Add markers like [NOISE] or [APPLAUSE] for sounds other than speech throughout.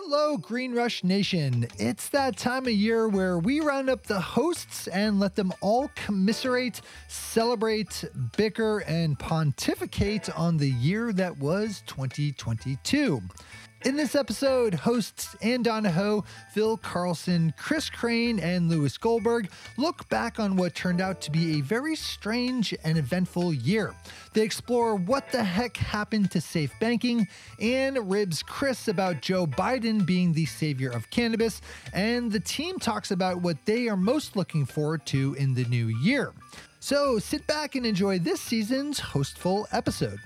Hello, Green Rush Nation. It's that time of year where we round up the hosts and let them all commiserate, celebrate, bicker, and pontificate on the year that was 2022. In this episode, hosts Ann Donahoe, Phil Carlson, Chris Crane, and Lewis Goldberg look back on what turned out to be a very strange and eventful year. They explore what the heck happened to safe banking and ribs Chris about Joe Biden being the savior of cannabis, and the team talks about what they are most looking forward to in the new year. So sit back and enjoy this season's hostful episode.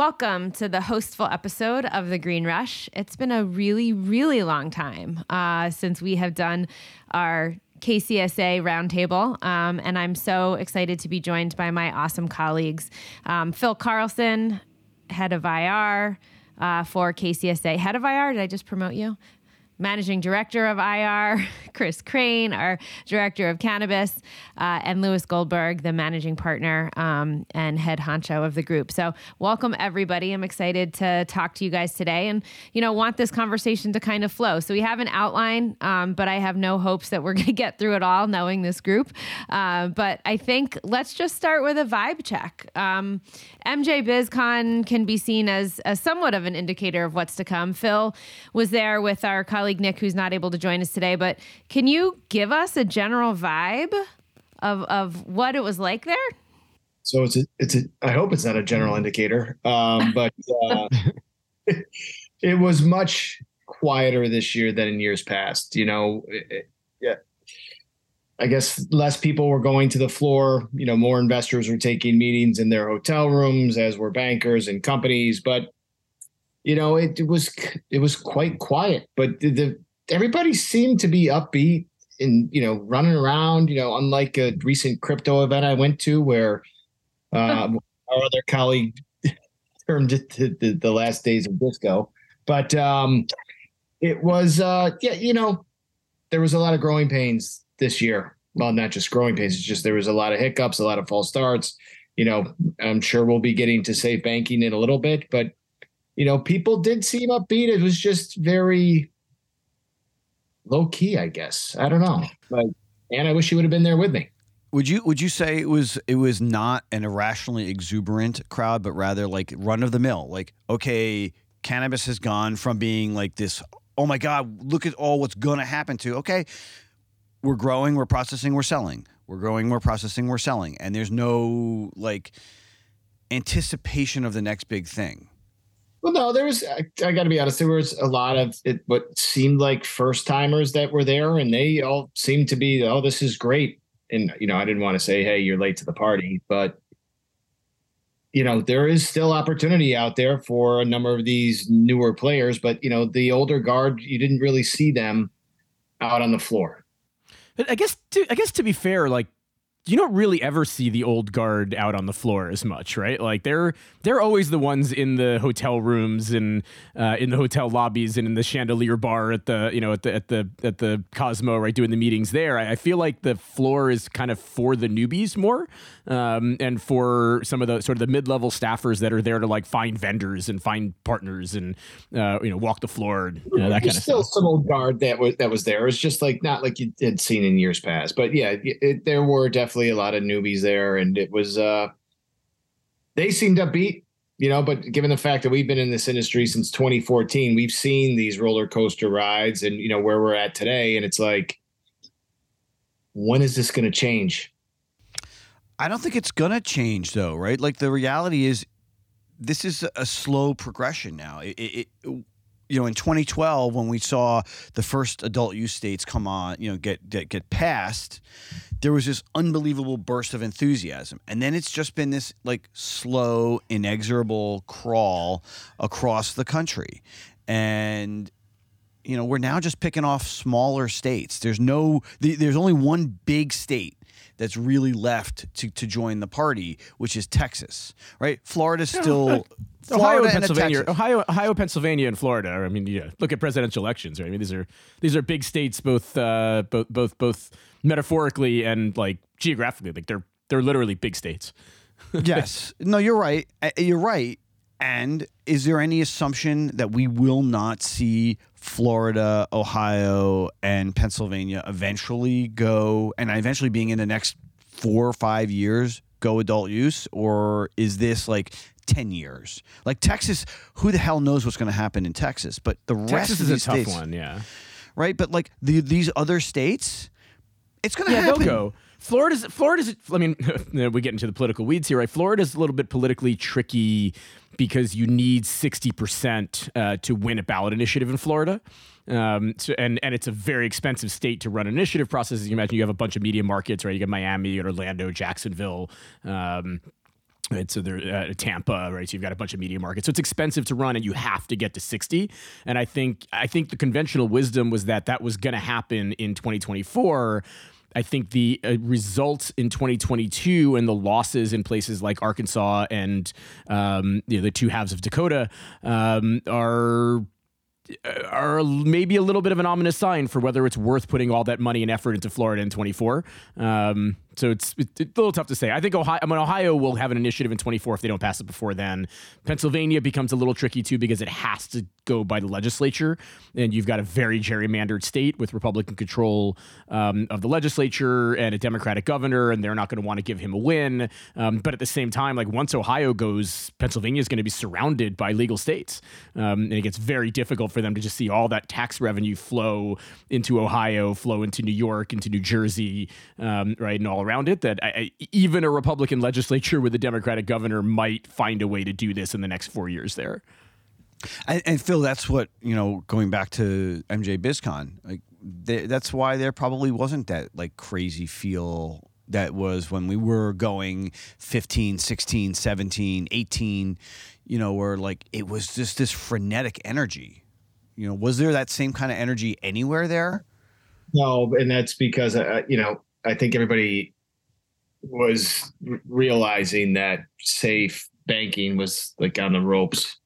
Welcome to the hostful episode of The Green Rush. It's been a really, really long time uh, since we have done our KCSA roundtable, um, and I'm so excited to be joined by my awesome colleagues um, Phil Carlson, head of IR uh, for KCSA. Head of IR, did I just promote you? Managing director of IR, [LAUGHS] Chris Crane, our director of cannabis, uh, and Lewis Goldberg, the managing partner um, and head honcho of the group. So, welcome everybody. I'm excited to talk to you guys today, and you know, want this conversation to kind of flow. So we have an outline, um, but I have no hopes that we're [LAUGHS] going to get through it all, knowing this group. Uh, but I think let's just start with a vibe check. Um, MJ BizCon can be seen as, as somewhat of an indicator of what's to come. Phil was there with our colleague colleague Nick, who's not able to join us today, but can you give us a general vibe of of what it was like there? So it's a, it's a, I hope it's not a general indicator, um, [LAUGHS] but uh, it was much quieter this year than in years past. You know, it, yeah. I guess less people were going to the floor. You know, more investors were taking meetings in their hotel rooms, as were bankers and companies. But you know, it, it was it was quite quiet, but the, the everybody seemed to be upbeat and you know running around. You know, unlike a recent crypto event I went to where [LAUGHS] uh, our other colleague [LAUGHS] termed it the, the, the, last days of disco, but um, it was uh, yeah, you know, there was a lot of growing pains this year. Well, not just growing pains; it's just there was a lot of hiccups, a lot of false starts. You know, I'm sure we'll be getting to safe banking in a little bit, but you know, people did seem upbeat. It was just very low key, I guess. I don't know. But and I wish you would have been there with me. Would you would you say it was it was not an irrationally exuberant crowd, but rather like run of the mill? Like, okay, cannabis has gone from being like this, oh my God, look at all what's gonna happen to okay, we're growing, we're processing, we're selling. We're growing, we're processing, we're selling. And there's no like anticipation of the next big thing. Well, no, there was. I, I got to be honest. There was a lot of it. What seemed like first timers that were there, and they all seemed to be, "Oh, this is great." And you know, I didn't want to say, "Hey, you're late to the party," but you know, there is still opportunity out there for a number of these newer players. But you know, the older guard, you didn't really see them out on the floor. I guess, to, I guess to be fair, like you don't really ever see the old guard out on the floor as much, right? Like they're they're always the ones in the hotel rooms and uh, in the hotel lobbies and in the chandelier bar at the you know at the at the at the Cosmo, right, doing the meetings there. I, I feel like the floor is kind of for the newbies more, um, and for some of the sort of the mid level staffers that are there to like find vendors and find partners and uh, you know walk the floor and you know, that There's kind of still stuff. some old guard that was that was there. It's just like not like you had seen in years past, but yeah, it, there were definitely definitely a lot of newbies there, and it was uh, they seemed upbeat, you know. But given the fact that we've been in this industry since 2014, we've seen these roller coaster rides, and you know where we're at today, and it's like, when is this going to change? I don't think it's going to change, though, right? Like the reality is, this is a slow progression now. It, it, it, you know, in 2012, when we saw the first adult use states come on, you know, get get, get passed, there was this unbelievable burst of enthusiasm, and then it's just been this like slow, inexorable crawl across the country, and you know, we're now just picking off smaller states. There's no, there's only one big state that's really left to, to join the party, which is Texas, right? Florida's still Ohio Florida and Pennsylvania. Ohio, Ohio, Pennsylvania, and Florida. I mean, yeah, look at presidential elections. Right? I mean, these are these are big states, both uh, both both both metaphorically and like geographically. Like they're they're literally big states. yes. No, you're right. You're right. And is there any assumption that we will not see Florida, Ohio, and Pennsylvania eventually go, and eventually being in the next four or five years, go adult use? Or is this like 10 years? Like Texas, who the hell knows what's going to happen in Texas? But the rest Texas of is a these tough states, one. Yeah. right? But like the, these other states, it's going to Yeah, happen. they'll go. Florida's Florida's. I mean, [LAUGHS] we get into the political weeds here, right? Florida's a little bit politically tricky because you need sixty percent uh, to win a ballot initiative in Florida. Um, so, and and it's a very expensive state to run initiative processes. You imagine, you have a bunch of media markets, right? You got Miami, you got Orlando, Jacksonville. Um, Right, so there, uh, Tampa, right? So you've got a bunch of media markets, so it's expensive to run, and you have to get to sixty. And I think, I think the conventional wisdom was that that was going to happen in 2024. I think the uh, results in 2022 and the losses in places like Arkansas and um, you know, the two halves of Dakota um, are are maybe a little bit of an ominous sign for whether it's worth putting all that money and effort into Florida in 24. Um, so it's, it's a little tough to say. I think Ohio, I mean, Ohio will have an initiative in 24 if they don't pass it before then. Pennsylvania becomes a little tricky too because it has to go by the legislature, and you've got a very gerrymandered state with Republican control um, of the legislature and a Democratic governor, and they're not going to want to give him a win. Um, but at the same time, like once Ohio goes, Pennsylvania is going to be surrounded by legal states, um, and it gets very difficult for them to just see all that tax revenue flow into Ohio, flow into New York, into New Jersey, um, right, and all around it. That I, I, even a Republican legislature with a Democratic governor might find a way to do this in the next four years there. And, and Phil, that's what you know. Going back to MJ BizCon, like they, that's why there probably wasn't that like crazy feel that was when we were going 15, 16, 17, 18. You know, where like it was just this frenetic energy. You know, was there that same kind of energy anywhere there? No, and that's because uh, you know I think everybody was r- realizing that safe banking was like on the ropes,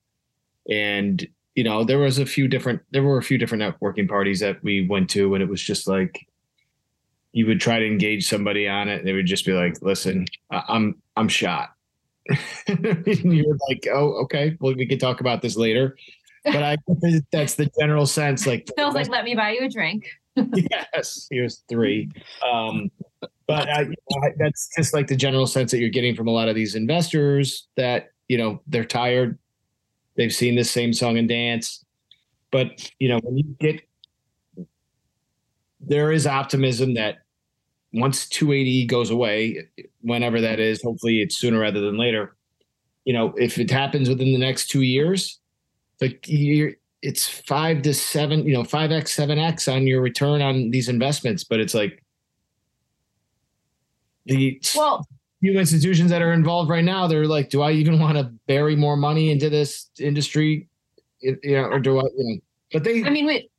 and you know there was a few different there were a few different networking parties that we went to, and it was just like you would try to engage somebody on it, and they would just be like, "Listen, I- I'm I'm shot." [LAUGHS] and you're like, "Oh, okay, well we can talk about this later." But I that's the general sense, like [LAUGHS] Phil's like, let me buy you a drink. Yes, he was three. Um, but I, I, that's just like the general sense that you're getting from a lot of these investors that you know they're tired. They've seen this same song and dance, but you know when you get there is optimism that once 280 goes away, whenever that is, hopefully it's sooner rather than later. You know, if it happens within the next two years, like you're it's five to seven, you know, five X, seven X on your return on these investments. But it's like the Well, few institutions that are involved right now, they're like, do I even want to bury more money into this industry? You know, or do I, you know, but they, I mean, wait.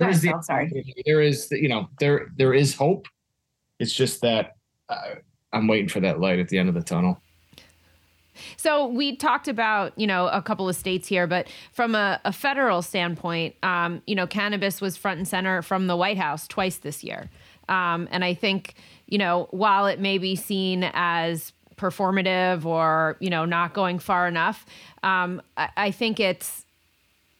Go there ahead, the, sorry. there is, you know, there, there is hope. It's just that uh, I'm waiting for that light at the end of the tunnel. So we talked about, you know, a couple of states here, but from a, a federal standpoint, um, you know, cannabis was front and center from the White House twice this year. Um, and I think, you know, while it may be seen as performative or, you know, not going far enough, um, I, I think it's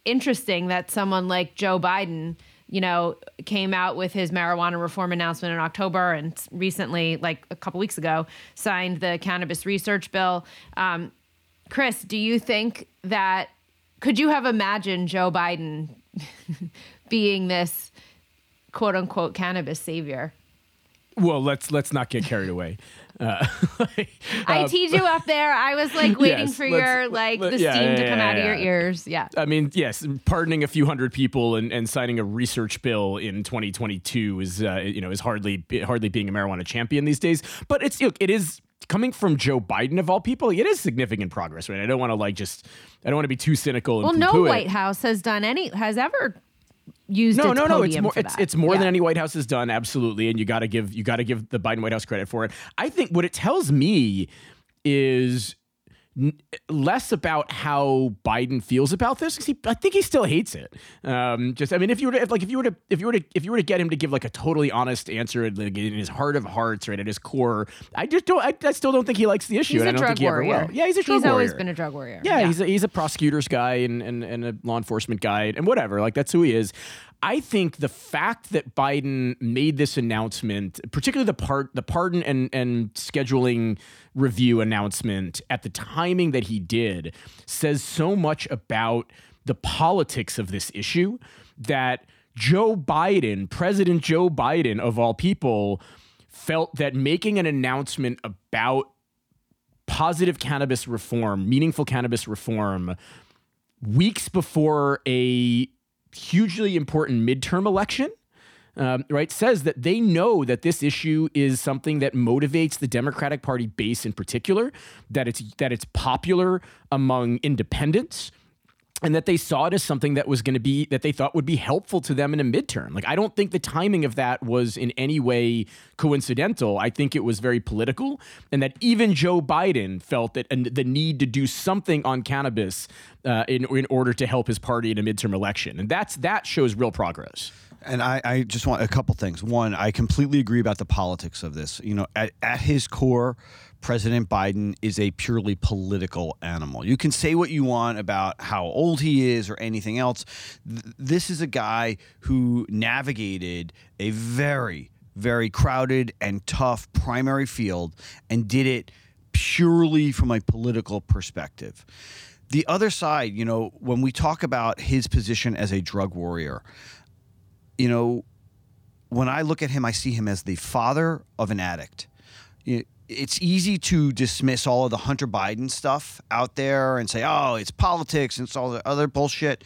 interesting that someone like Joe Biden, you know, came out with his marijuana reform announcement in October and recently, like a couple weeks ago, signed the cannabis research bill. Um, Chris, do you think that could you have imagined Joe Biden [LAUGHS] being this quote unquote cannabis savior? Well, let's let's not get carried away. Uh, [LAUGHS] I um, teed you up there. I was like [LAUGHS] waiting Yes, for your like the yeah, steam to come yeah, out of your ears. Yeah. I mean, yes, pardoning a few hundred people and, and signing a research bill in 2022 is uh, you know is hardly hardly being a marijuana champion these days. But it's look, it is coming from Joe Biden of all people. It is significant progress, right? I don't want to like just I don't want to be too cynical. And Well, no poo-poo it. White House has done any has ever used no, no, no. It's more. It's, it's, more than any White House has done, absolutely. And you got to give you got to give the Biden White House credit for it. I think what it tells me is less about how Biden feels about this. he, I think he still hates it. Um, just, I mean, if you were to, if, like, if you were to, if you were to, if you were to get him to give like a totally honest answer like, in his heart of hearts, right at his core, I just don't. I, I still don't think he likes the issue. He's and a I don't drug think he ever warrior. will. Yeah, he's a drug warrior. He's always been a drug warrior. Yeah, he's a, he's a prosecutor's guy and, and, and a law enforcement guy and whatever. Like that's who he is. I think the fact that Biden made this announcement, particularly the part the pardon and and scheduling review announcement at the timing that he did, says so much about the politics of this issue that Joe Biden, President Joe Biden of all people, felt that making an announcement about positive cannabis reform, meaningful cannabis reform, weeks before a hugely important midterm election. Um, right, says that they know that this issue is something that motivates the Democratic Party base in particular, that it's that it's popular among independents, and that they saw it as something that was going to be that they thought would be helpful to them in a midterm. Like I don't think the timing of that was in any way coincidental. I think it was very political, and that even Joe Biden felt that and the need to do something on cannabis uh, in in order to help his party in a midterm election, and that's that shows real progress. And I, I just want a couple things. One, I completely agree about the politics of this. You know, at, at his core, President Biden is a purely political animal. You can say what you want about how old he is or anything else. Th- this is a guy who navigated a very, very crowded and tough primary field and did it purely from a political perspective. The other side, you know, when we talk about his position as a drug warrior, you know, when I look at him, I see him as the father of an addict. You- It's easy to dismiss all of the Hunter Biden stuff out there and say, oh, it's politics and it's all the other bullshit.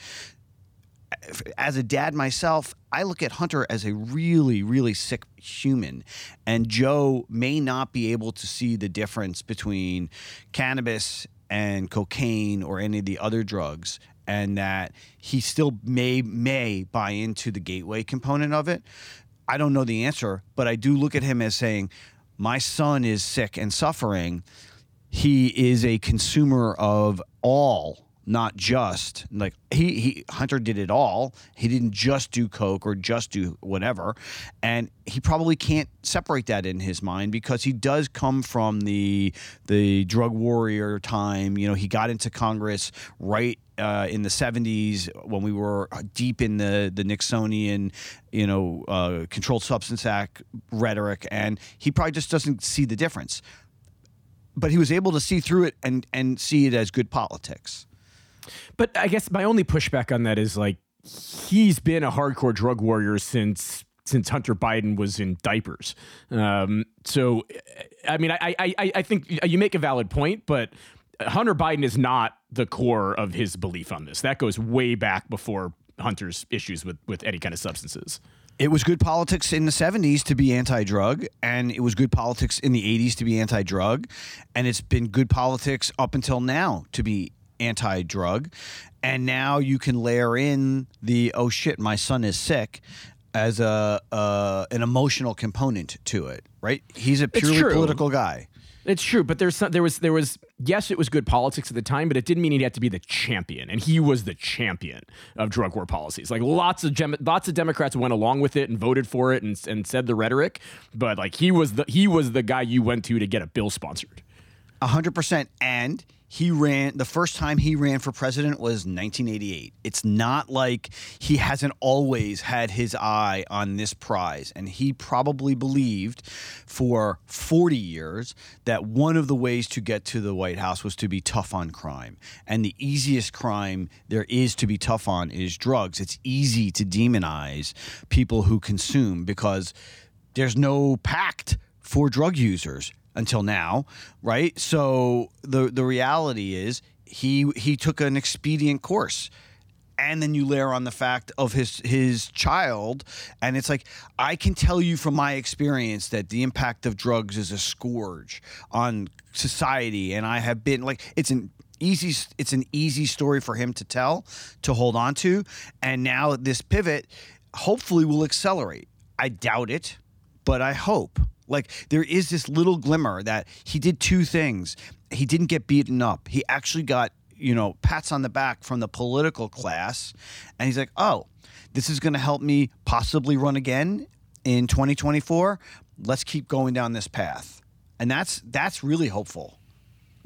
As a dad myself, I look at Hunter as a really, really sick human. And Joe may not be able to see the difference between cannabis and cocaine or any of the other drugs and that he still may may buy into the gateway component of it. I don't know the answer, but I do look at him as saying, "My son is sick and suffering. He is a consumer of all, not just like he he Hunter did it all. He didn't just do coke or just do whatever, and he probably can't separate that in his mind because he does come from the the drug warrior time. You know, he got into Congress right uh, in the 70s when we were deep in the the Nixonian, you know, uh, Controlled Substance Act rhetoric, and he probably just doesn't see the difference. But he was able to see through it and and see it as good politics. But I guess my only pushback on that is like he's been a hardcore drug warrior since since Hunter Biden was in diapers. Um, so, I mean, I, I I I think you make a valid point, but Hunter Biden is not the core of his belief on this. That goes way back before Hunter's issues with with any kind of substances. It was good politics in the 70s to be anti drug, and it was good politics in the 80s to be anti drug, and it's been good politics up until now to be anti drug. And now you can layer in the oh shit, my son is sick as a uh, an emotional component to it, right? He's a purely political guy. It's true, but there's some, there was there was yes, it was good politics at the time, but it didn't mean he had to be the champion, and he was the champion of drug war policies. Like lots of gem- lots of Democrats went along with it and voted for it and and said the rhetoric, but like he was the he was the guy you went to to get a bill sponsored. Hundred percent. And he ran the first time he ran for president was 1988. It's not like he hasn't always had his eye on this prize. And he probably believed for 40 years that one of the ways to get to the White House was to be tough on crime. And the easiest crime there is to be tough on is drugs. It's easy to demonize people who consume because there's no pact for drug users until now, right? So the the reality is he he took an expedient course. And then you layer on the fact of his his child, and it's like I can tell you from my experience that the impact of drugs is a scourge on society, and I have been like it's an easy it's an easy story for him to tell to hold on to. And now this pivot hopefully will accelerate. I doubt it but i hope like there is this little glimmer that he did two things. He didn't get beaten up. He actually got you know pats on the back from the political class. And he's like oh this is going to help me possibly run again in 2024 let's keep going down this path. And that's that's really hopeful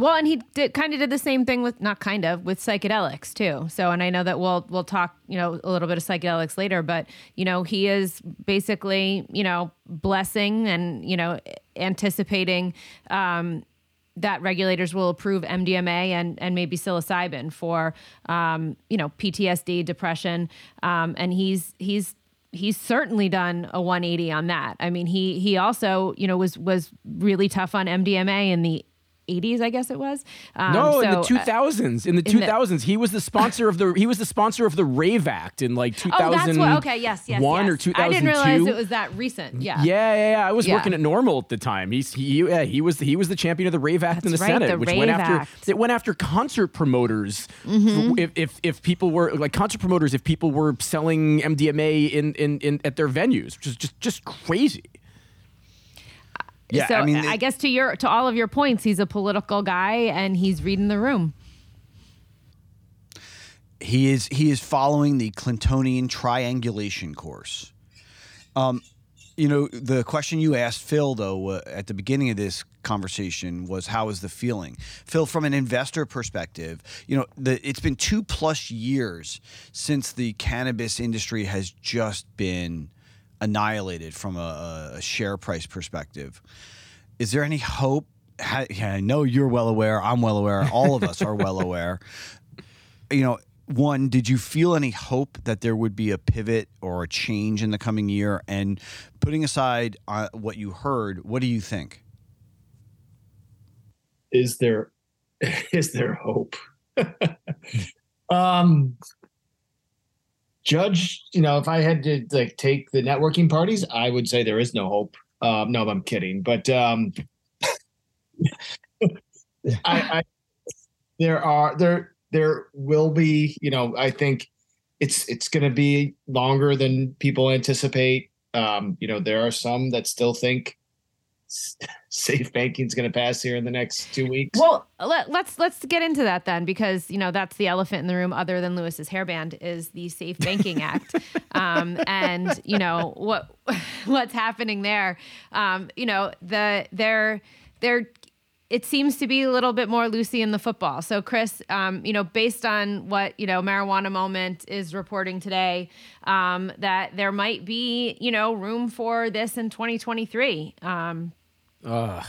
Well, and he did kind of did the same thing with not kind of with psychedelics too. So, and I know that we'll we'll talk you know a little bit of psychedelics later, but you know he is basically you know blessing and you know anticipating. Um, that regulators will approve MDMA and, and maybe psilocybin for um, you know PTSD, depression, um, and he's he's he's certainly done a 180 on that. I mean, he he also you know was was really tough on MDMA in the 80s, I guess it was. Um, No, in the so, uh, 2000s. In the in the- 2000s, he was the sponsor of the he was the sponsor of the Rave Act in like 2001 Oh, that's. Okay, yes, yes, one yes. or 2002. I didn't realize it was that recent. Yeah. Yeah, yeah, yeah. I was Yeah. working at NORML at the time. He's he yeah, he was he was the champion of the Rave Act in the right, Senate, the which Rave went after Act. Mm-hmm. it went after concert promoters. If, if if people were like concert promoters, if people were selling MDMA in in, in at their venues, which is just just crazy. Yeah so i mean I guess to your to all of your points, he's a political guy and he's reading the room. He is he is following the Clintonian triangulation course. Um, you know, the question you asked Phil though uh, at the beginning of this conversation was how is the feeling, Phil? From an investor perspective, you know, the, it's been two plus years since the cannabis industry has just been annihilated from a, a share price perspective. Is there any hope? Ha- yeah, I know you're well aware. I'm well aware. All of us are well [LAUGHS] aware you know, one, did you feel any hope that there would be a pivot or a change in the coming year? And putting aside uh, what you heard, what do you think? is there [LAUGHS] is there hope [LAUGHS] um judge you know if i had to like take the networking parties i would say there is no hope. Um no i'm kidding but um [LAUGHS] I, I there are there there will be you know i think it's it's going to be longer than people anticipate. Um you know there are some that still think [LAUGHS] safe banking is going to pass here in the next two weeks Well, let, let's let's get into that then, because you know that's the elephant in the room, other than Lewis's hairband, is the Safe Banking [LAUGHS] Act, um, and you know what [LAUGHS] what's happening there. Um, you know the they're they're it seems to be a little bit more loosey in the football. So, Chris, um, you know, based on what you know, Marijuana Moment is reporting today, um, that there might be you know room for this in 2023. Um, Ugh.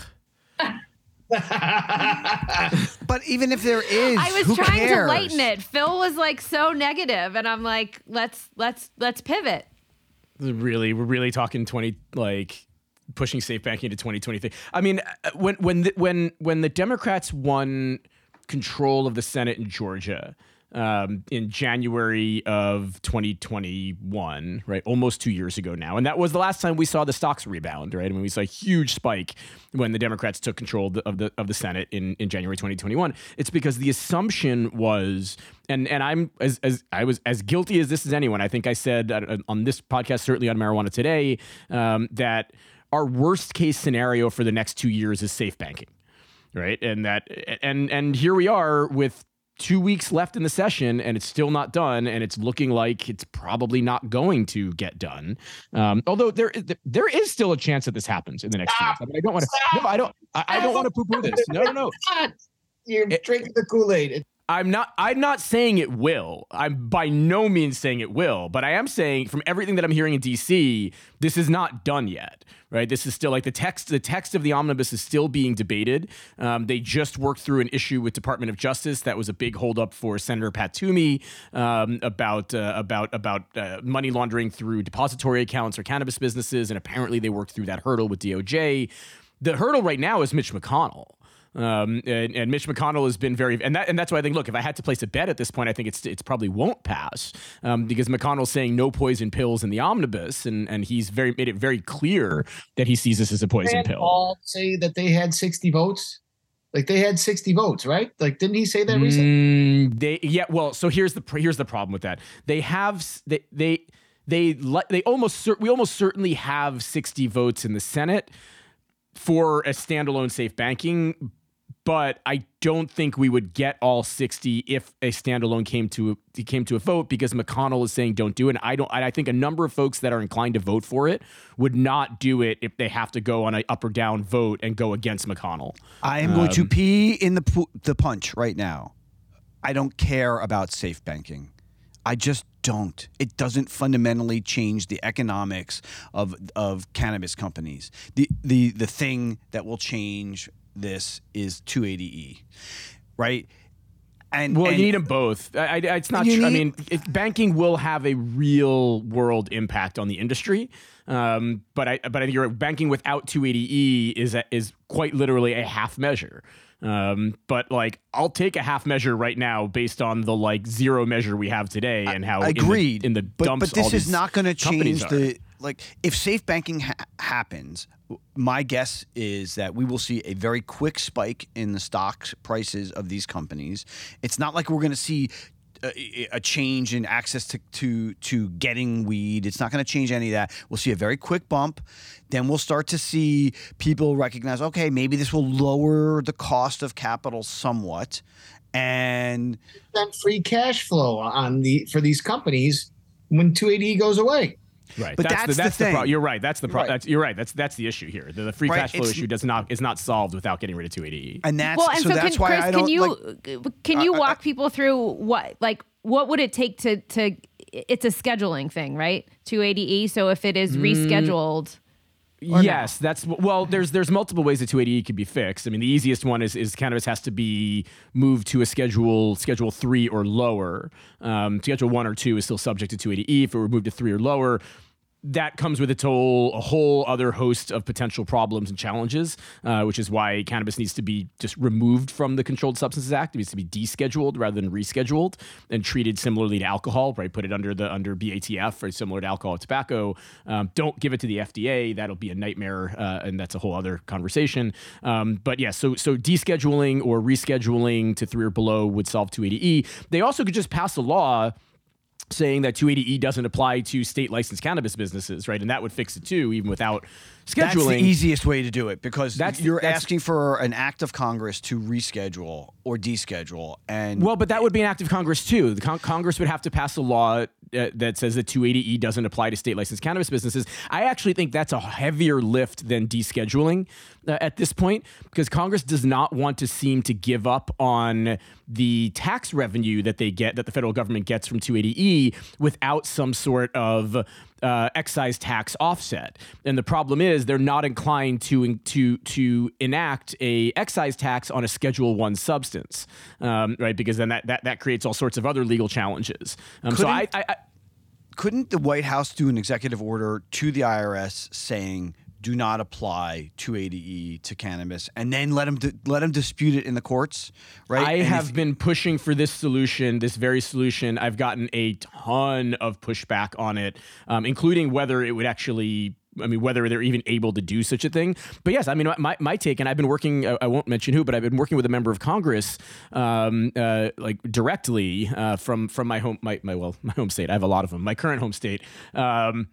[LAUGHS] But even if there is, I was who trying cares? to lighten it. Phil was like so negative, and I'm like, let's let's let's pivot. really we're really talking 20 like pushing safe banking to 2023 i mean uh, when when the, when when the democrats won control of the senate in georgia um, in January of 2021, right? Almost two years ago now. And that was the last time we saw the stocks rebound, right? I mean, we saw a huge spike when the Democrats took control of the, of the, Senate in, in January 2021. It's because the assumption was, and, and I'm as, as I was as guilty as this as anyone. I think I said uh, on this podcast, certainly on marijuana today, um, that our worst case scenario for the next two years is safe banking right and that and and here we are with two weeks left in the session and it's still not done and it's looking like it's probably not going to get done. Um, although there there is still a chance that this happens in the next two weeks. I, mean, I don't want to no i don't i, I don't want to poo-poo this. No no no. You're It- drinking the Kool-Aid. I'm not I'm not saying it will. I'm by no means saying it will, but I am saying from everything that I'm hearing in DC, this is not done yet. Right? This is still like the text the text of the omnibus is still being debated. Um, they just worked through an issue with Department of Justice that was a big holdup for Senator Pat Toomey um, about uh, about about uh, money laundering through depository accounts or cannabis businesses, and apparently they worked through that hurdle with DOJ. The hurdle right now is Mitch McConnell. Um, and, and Mitch McConnell has been very, and that, and that's why I think, look, if I had to place a bet at this point, I think it's, it's probably won't pass, um, because McConnell's saying no poison pills in the omnibus, and, and he's very made it very clear that he sees this as a poison Rand pill. Paul say that they had 60 votes. Like they had 60 votes, right? Like didn't he say that recently? Mm, they yeah. Well, so here's the here's the problem with that. They have they they they they almost we almost certainly have 60 votes in the Senate for a standalone safe banking, but I don't think we would get all 60 if a standalone came to a, came to a vote because McConnell is saying don't do it. And I don't. I think a number of folks that are inclined to vote for it would not do it if they have to go on an up or down vote and go against McConnell. I am going Um, to pee in the the punch right now. I don't care about safe banking. I just don't. It doesn't fundamentally change the economics of of cannabis companies. The the the thing that will change this is 280e, right? And Well, and- you need them both. I, I, it's not. You True. I mean, it, banking will have a real world impact on the industry. Um, but I, but I think you're right. banking without 280e is a, is quite literally a half measure. Um, but like, I'll take a half measure right now based on the like zero measure we have today and how in the- agreed in the, but, dumps but this all is not going to change are. the like if safe banking ha- happens my guess is that we will see a very quick spike in the stock prices of these companies it's not like we're going to see uh, a, a change in access to, to to getting weed. It's not going to change any of that. We'll see a very quick bump. Then we'll start to see people recognize, okay, maybe this will lower the cost of capital somewhat, and Then free cash flow on the for these companies when 280 goes away. Right, But that's, that's the, the that's the, pro- thing. You're right. That's the pro- Right. that's, You're right. That's that's the issue here. The, the free Right, cash flow it's- issue does not is not solved without getting rid of 280e. and that's well, and so, so, that's can, why Chris, I don't can you like. can you I- I- walk people through what like what would it take to to it's a scheduling thing, right? 280e. So if it Mm. rescheduled, or no? yes, that's well. There's there's multiple ways that 280e can be fixed. I mean, the easiest one is is cannabis has to be moved to a schedule schedule three or lower. Um, schedule one or two is still subject to 280e. If it were moved to three or lower, that comes with its whole a whole other host of potential problems and challenges, uh, which is why cannabis needs to be just removed from the Controlled Substances Act. It needs to be descheduled rather than rescheduled and treated similarly to alcohol. Right, put it under the under BATF, very similar to alcohol and tobacco. Um, don't give it to the FDA. That'll be a nightmare, uh, and that's a whole other conversation. Um, but yeah, so so descheduling or rescheduling to three or below would solve 280e. They also could just pass a law saying that 280E doesn't apply to state licensed cannabis businesses, right? And that would fix it too, even without scheduling. That's the easiest way to do it because That's- you're that's- asking for an act of Congress to reschedule or deschedule, and Well, but that would be an act of Congress too. The con- Congress would have to pass a law uh, that says that 280E doesn't apply to state licensed cannabis businesses. I actually think that's a heavier lift than descheduling uh, at this point because Congress does not want to seem to give up on the tax revenue that they get, that the federal government gets from 280E without some sort of uh, excise tax offset. And the problem is they're not inclined to to to enact a excise tax on a Schedule One substance, um, right? Because then that, that that creates all sorts of other legal challenges. Um, so I, I, I couldn't the White House do an executive order to the IRS saying do not apply 280E to cannabis, and then let them let them dispute it in the courts, right? I And have if- been pushing for this solution, this very solution. I've gotten a ton of pushback on it, um, including whether it would actually. I mean, whether they're even able to do such a thing. But yes, I mean, my, my take, and I've been working, I I won't mention who, but I've been working with a member of Congress, um, uh, like directly uh, from from my home, my, my, well, my home state. I have a lot of them, my current home state. Um,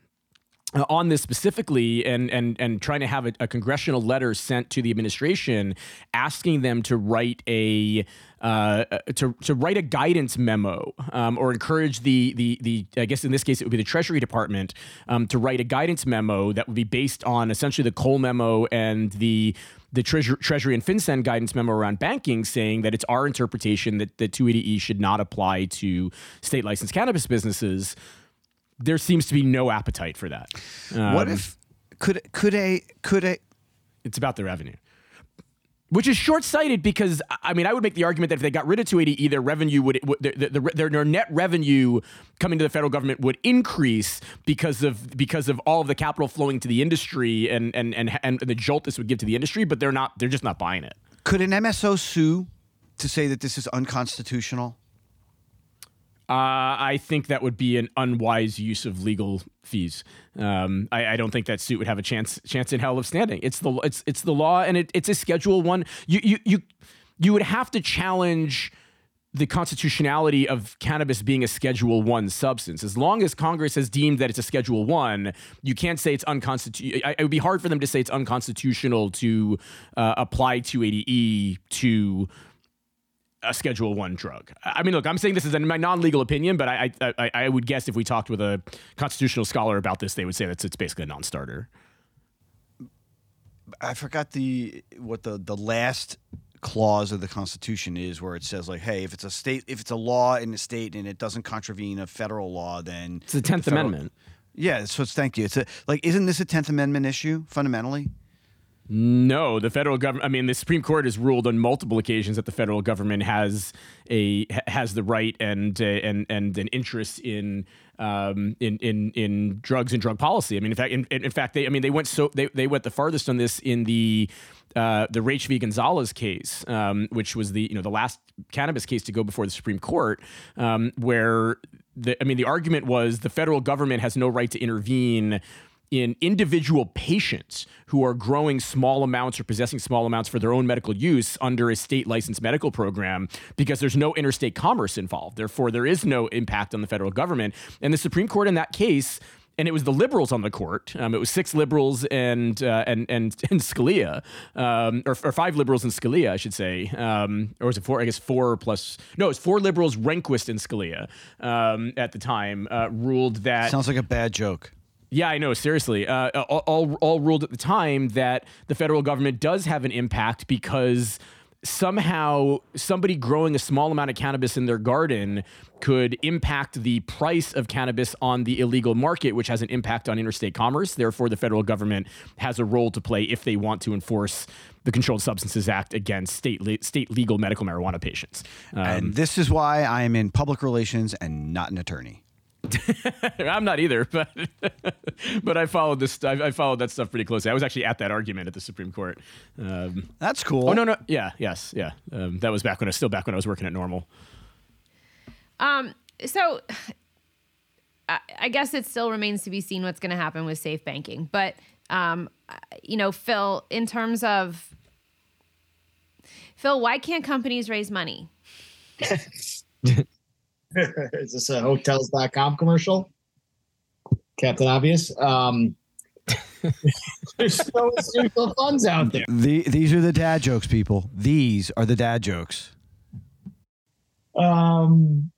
uh, on this specifically and and and trying to have a, a congressional letter sent to the administration asking them to write a uh, to, to write a guidance memo um, or encourage the, the the I guess in this case it would be the Treasury Department um, to write a guidance memo that would be based on essentially the Cole memo and the the Treasury, Treasury and FinCEN guidance memo around banking saying that it's our interpretation that, the 280E should not apply to state licensed cannabis businesses there seems to be no appetite for that. what Um, if could could a could a it's about the revenue? Which is short-sighted because I mean I would make the argument that if they got rid of 280E, their revenue would, would their, their, their, their net revenue coming to the federal government would increase because of because of all of the capital flowing to the industry and and and and the jolt this would give to the industry. But they're not they're just not buying it. could an MSO sue to say that this is unconstitutional? Uh, I think that would be an unwise use of legal fees. Um, I, I, don't think that suit would have a chance chance in hell of standing. It's the it's it's the law, and it, it's a Schedule One. You you you you would have to challenge the constitutionality of cannabis being a schedule 1 substance as long as congress has deemed that it's a schedule 1 you can't say it's unconstitutional it would be hard for them to say it's unconstitutional to uh, apply 280e to a Schedule One drug. I mean, look, I'm saying this is in my non-legal opinion, but I, I I would guess if we talked with a constitutional scholar about this, they would say that it's basically a non-starter. I forgot the what the the last clause of the Constitution is, where it says like, hey, if it's a state, if it's a law in a state and it doesn't contravene a federal law, then it's the Tenth the Amendment. Yeah, so it's thank you. It's a, like, isn't this a Tenth Amendment issue fundamentally? No, the federal government. I mean, the Supreme Court has ruled on multiple occasions that the federal government has a has the right and uh, and and an interest in um, in in in drugs and drug policy. I mean, in fact, in, in fact, they I mean they went so they, they went the farthest on this in the uh, the Raich v. Gonzales case, um, which was the you know the last cannabis case to go before the Supreme Court, um, where the I mean the argument was the federal government has no right to intervene in individual patients who are growing small amounts or possessing small amounts for their own medical use under a state licensed medical program because there's no interstate commerce involved. Therefore, there is no impact on the federal government. And the Supreme Court in that case and it was the liberals on the court. Um, it was six liberals and uh, and and [LAUGHS] and Scalia, um, or, or, five liberals and Scalia, I should say, um, or was it four? I guess four plus. No, it was four liberals, Rehnquist and Scalia, um, at the time uh, ruled that sounds like a bad joke. Yeah, I know. Seriously, uh, all, all, ruled at the time that the federal government does have an impact because somehow somebody growing a small amount of cannabis in their garden could impact the price of cannabis on the illegal market, which has an impact on interstate commerce. Therefore, the federal government has a role to play if they want to enforce the Controlled Substances Act against state le- state legal medical marijuana patients. Um, and this is why I am in public relations and not an attorney. [LAUGHS] I'm not either, but [LAUGHS] but I followed this. I, I, followed that stuff pretty closely. I was actually at that argument at the Supreme Court. Um, That's cool. Oh no, no, yeah, yes, yeah. Um, that was back when I was still back when I was working at NORML. Um. So, I, I guess it still remains to be seen what's going to happen with safe banking, but um, you know, Phil, in terms of Phil, why can't companies raise money? [LAUGHS] [LAUGHS] Is this a hotels.com commercial? Captain Obvious. Um, [LAUGHS] there's no institutional funds out there. The, these are the dad jokes, people. These are the dad jokes. Um,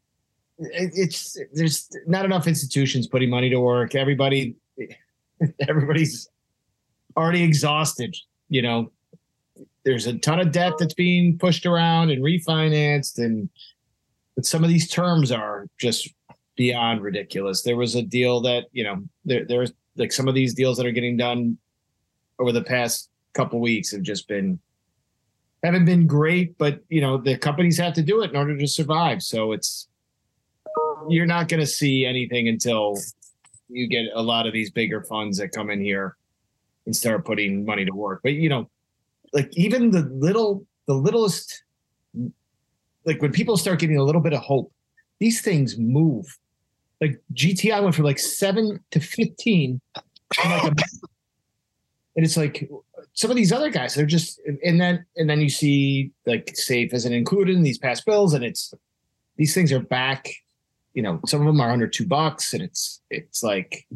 it, it's there's not enough institutions putting money to work. Everybody, [LAUGHS] everybody's already exhausted. You know, there's a ton of debt that's being pushed around and refinanced, and but some of these terms are just beyond ridiculous. There was a deal that you know there there's like some of these deals that are getting done over the past couple weeks have just been haven't been great, but you know the companies have to do it in order to survive. So it's you're not going to see anything until you get a lot of these bigger funds that come in here and start putting money to work. But you know, like even the little the littlest like when people start getting a little bit of hope, these things move. Like GTI went from like seven to fifteen, like a, [LAUGHS] and it's like some of these other guys they're just and then and then you see like safe isn't included in these past bills and it's these things are back you know some of them are under two bucks and it's it's like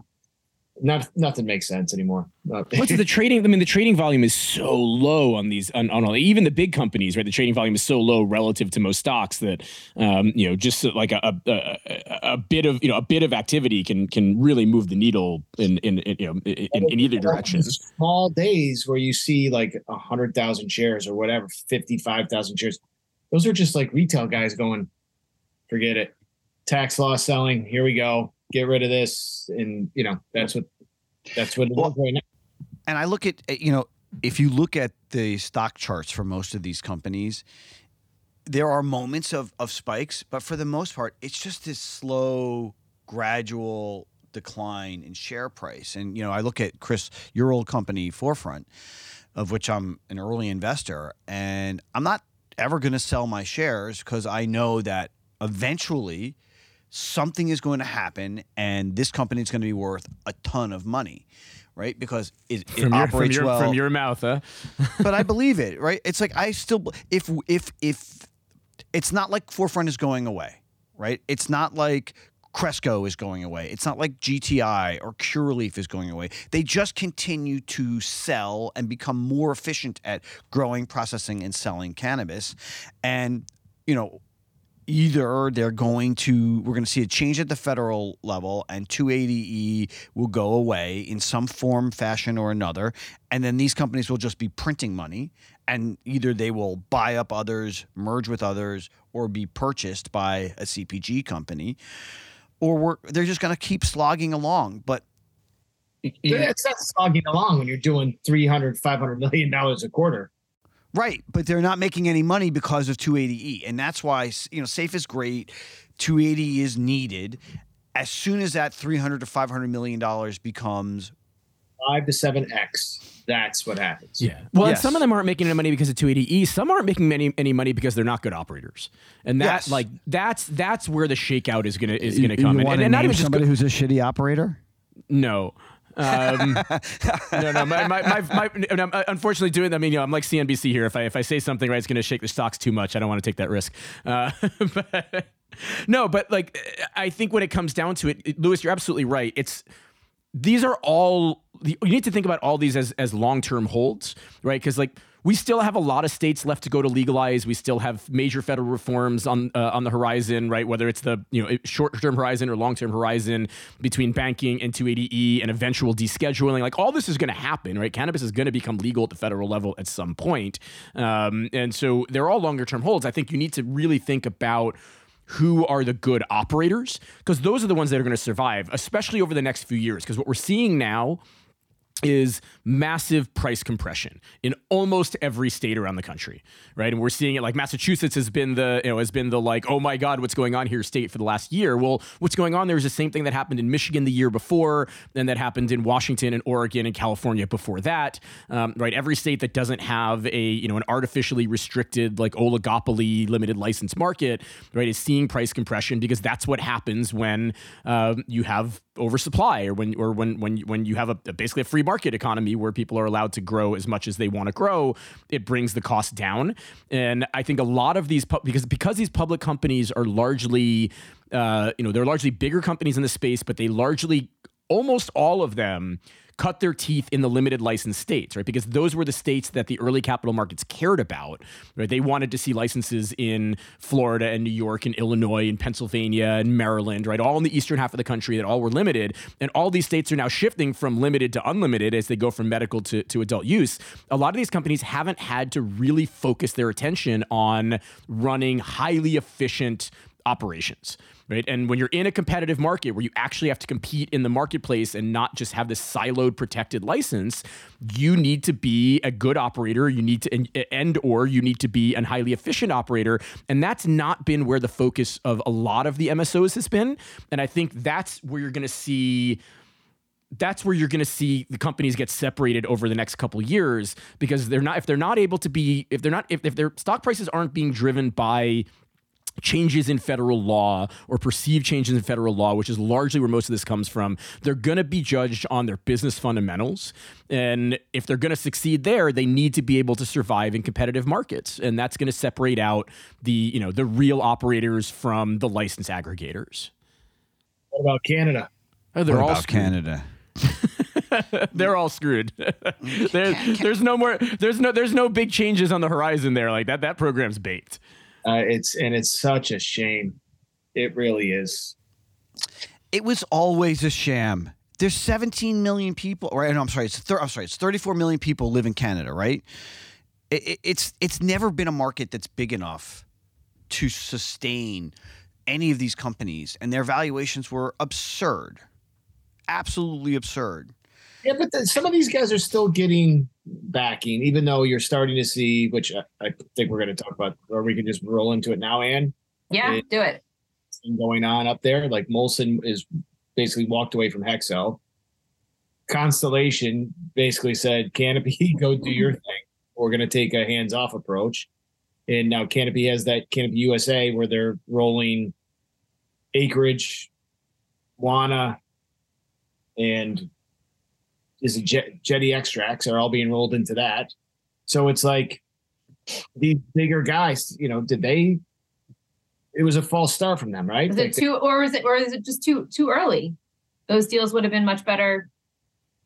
not nothing makes sense anymore. What's the [LAUGHS] trading? I mean, the trading volume is so low on these on, on all, even the big companies, right? The trading volume is so low relative to most stocks that um, you know just like a, a, a, bit of you know a bit of activity can can really move the needle in in, in you know in, in, either direction. Small days where you see like a hundred thousand shares or whatever, fifty five thousand shares. Those are just like retail guys going, forget it, tax law selling. Here we go get rid of this, and you know that's what that's what it well, right now. And I look at you know if you look at the stock charts for most of these companies, there are moments of of spikes, but for the most part, it's just this slow, gradual decline in share price. And you know, I look at Chris, your old company, 4Front, of which I'm an early investor, and I'm not ever going to sell my shares because I know that eventually something is going to happen, and this company is going to be worth a ton of money, right? Because it, it your, operates from your, well. from your mouth, huh? [LAUGHS] but I believe it, right? It's like I still if if if it's not like 4Front is going away, right? It's not like Cresco is going away. It's not like GTI or Curaleaf is going away. They just continue to sell and become more efficient at growing, processing, and selling cannabis. And, you know, either they're going to we're going to see a change at the federal level and 280e will go away in some form fashion or another. And then these companies will just be printing money and either they will buy up others merge with others or be purchased by a cpg company. Or they're just going to keep slogging along. But It's not slogging along when you're doing 300, 500 million dollars a quarter. Right, but they're not making any money because of 280E, and that's why you know safe is great. 280 is needed. As soon as that 300 to 500 million dollars becomes Five to seven X. That's what happens. Yeah. Well, and Yes. some of them aren't making any money because of 280E. Some aren't making any any money because they're not good operators. And that Yes. like that's that's where the shakeout is gonna is gonna come. You And- want and, to and not name even just somebody go- who's a shitty operator? no. Um, [LAUGHS] no, no. My, my, my, my, uh, unfortunately, doing. That I mean, you know, I'm like CNBC here. If I if I say something right, it's going to shake the stocks too much. I don't want to take that risk. Uh, [LAUGHS] but, no, but like, I think when it comes down to it, Lewis, you're absolutely right. It's these are all you need to think about all these as as long term holds, right? Because like we still have a lot of states left to go to legalize. We still have major federal reforms on uh, on the horizon, right? Whether it's the you know short term horizon or long term horizon between banking and 280e and eventual descheduling, like all this is going to happen, right? Cannabis is going to become legal at the federal level at some point, um, and so they're all longer term holds. I think you need to really think about who are the good operators because those are the ones that are going to survive especially over the next few years because what we're seeing now is massive price compression in almost every state around the country, right? And we're seeing it like Massachusetts has been the you know has been the like oh my god what's going on here state for the last year. Well, what's going on there is the same thing that happened in Michigan the year before, and that happened in Washington and Oregon and California before that, um, right? Every state that doesn't have a you know an artificially restricted like oligopoly limited license market, right, is seeing price compression because that's what happens when um, you have oversupply or when or when when when you have a, basically a free market economy where people are allowed to grow as much as they want to grow it brings the cost down. And i think a lot of these because because these public companies are largely uh, you know they're largely bigger companies in the space but they largely almost all of them cut their teeth in the limited license states, right? Because those were the states that the early capital markets cared about, right? They wanted to see licenses in Florida and New York and Illinois and Pennsylvania and Maryland, right? All in the eastern half of the country that all were limited. And all these states are now shifting from limited to unlimited as they go from medical to, to adult use. A lot of these companies haven't had to really focus their attention on running highly efficient operations right? And when you're in a competitive market where you actually have to compete in the marketplace and not just have this siloed protected license you need to be a good operator. You need to and, or you need to be an highly efficient operator. And that's not been where the focus of a lot of the msos has been. And i think that's where you're going to see that's where you're going to see the companies get separated over the next couple years because they're not if they're not able to be if they're not if, if their stock prices aren't being driven by changes in federal law or perceived changes in federal law, which is largely where most of this comes from, they're going to be judged on their business fundamentals. And if they're going to succeed there, they need to be able to survive in competitive markets. And that's going to separate out the, you know, the real operators from the license aggregators. What about Canada? Oh, they're what all about screwed. Canada? [LAUGHS] they're all screwed. [LAUGHS] there, there's no more. There's no. There's no big changes on the horizon there. Like that. That program's baked. Uh, it's and it's such a shame. It really is. It was always a sham. There's 17 million people, right? No, I'm sorry. It's thir- I'm sorry. It's 34 million people live in Canada, right? It, it, it's it's never been a market that's big enough to sustain any of these companies, and their valuations were absurd, absolutely absurd. Yeah, but the, some of these guys are still getting backing, even though you're starting to see, which I, I think we're going to talk about, or we can just roll into it now, Ann. Yeah, do it. going on up there. Like Molson is basically walked away from HEXO. Constellation basically said, Canopy, [LAUGHS] go do your mm-hmm. thing. We're going to take a hands off approach. And now Canopy has that Canopy USA where they're rolling acreage, Wana, and is Jet, Jetty extracts are all being rolled into that. So it's like these bigger guys, you know, did they? It was a false start from them, right? Was Like it too, or was it, or is it just too too early? Those deals would have been much better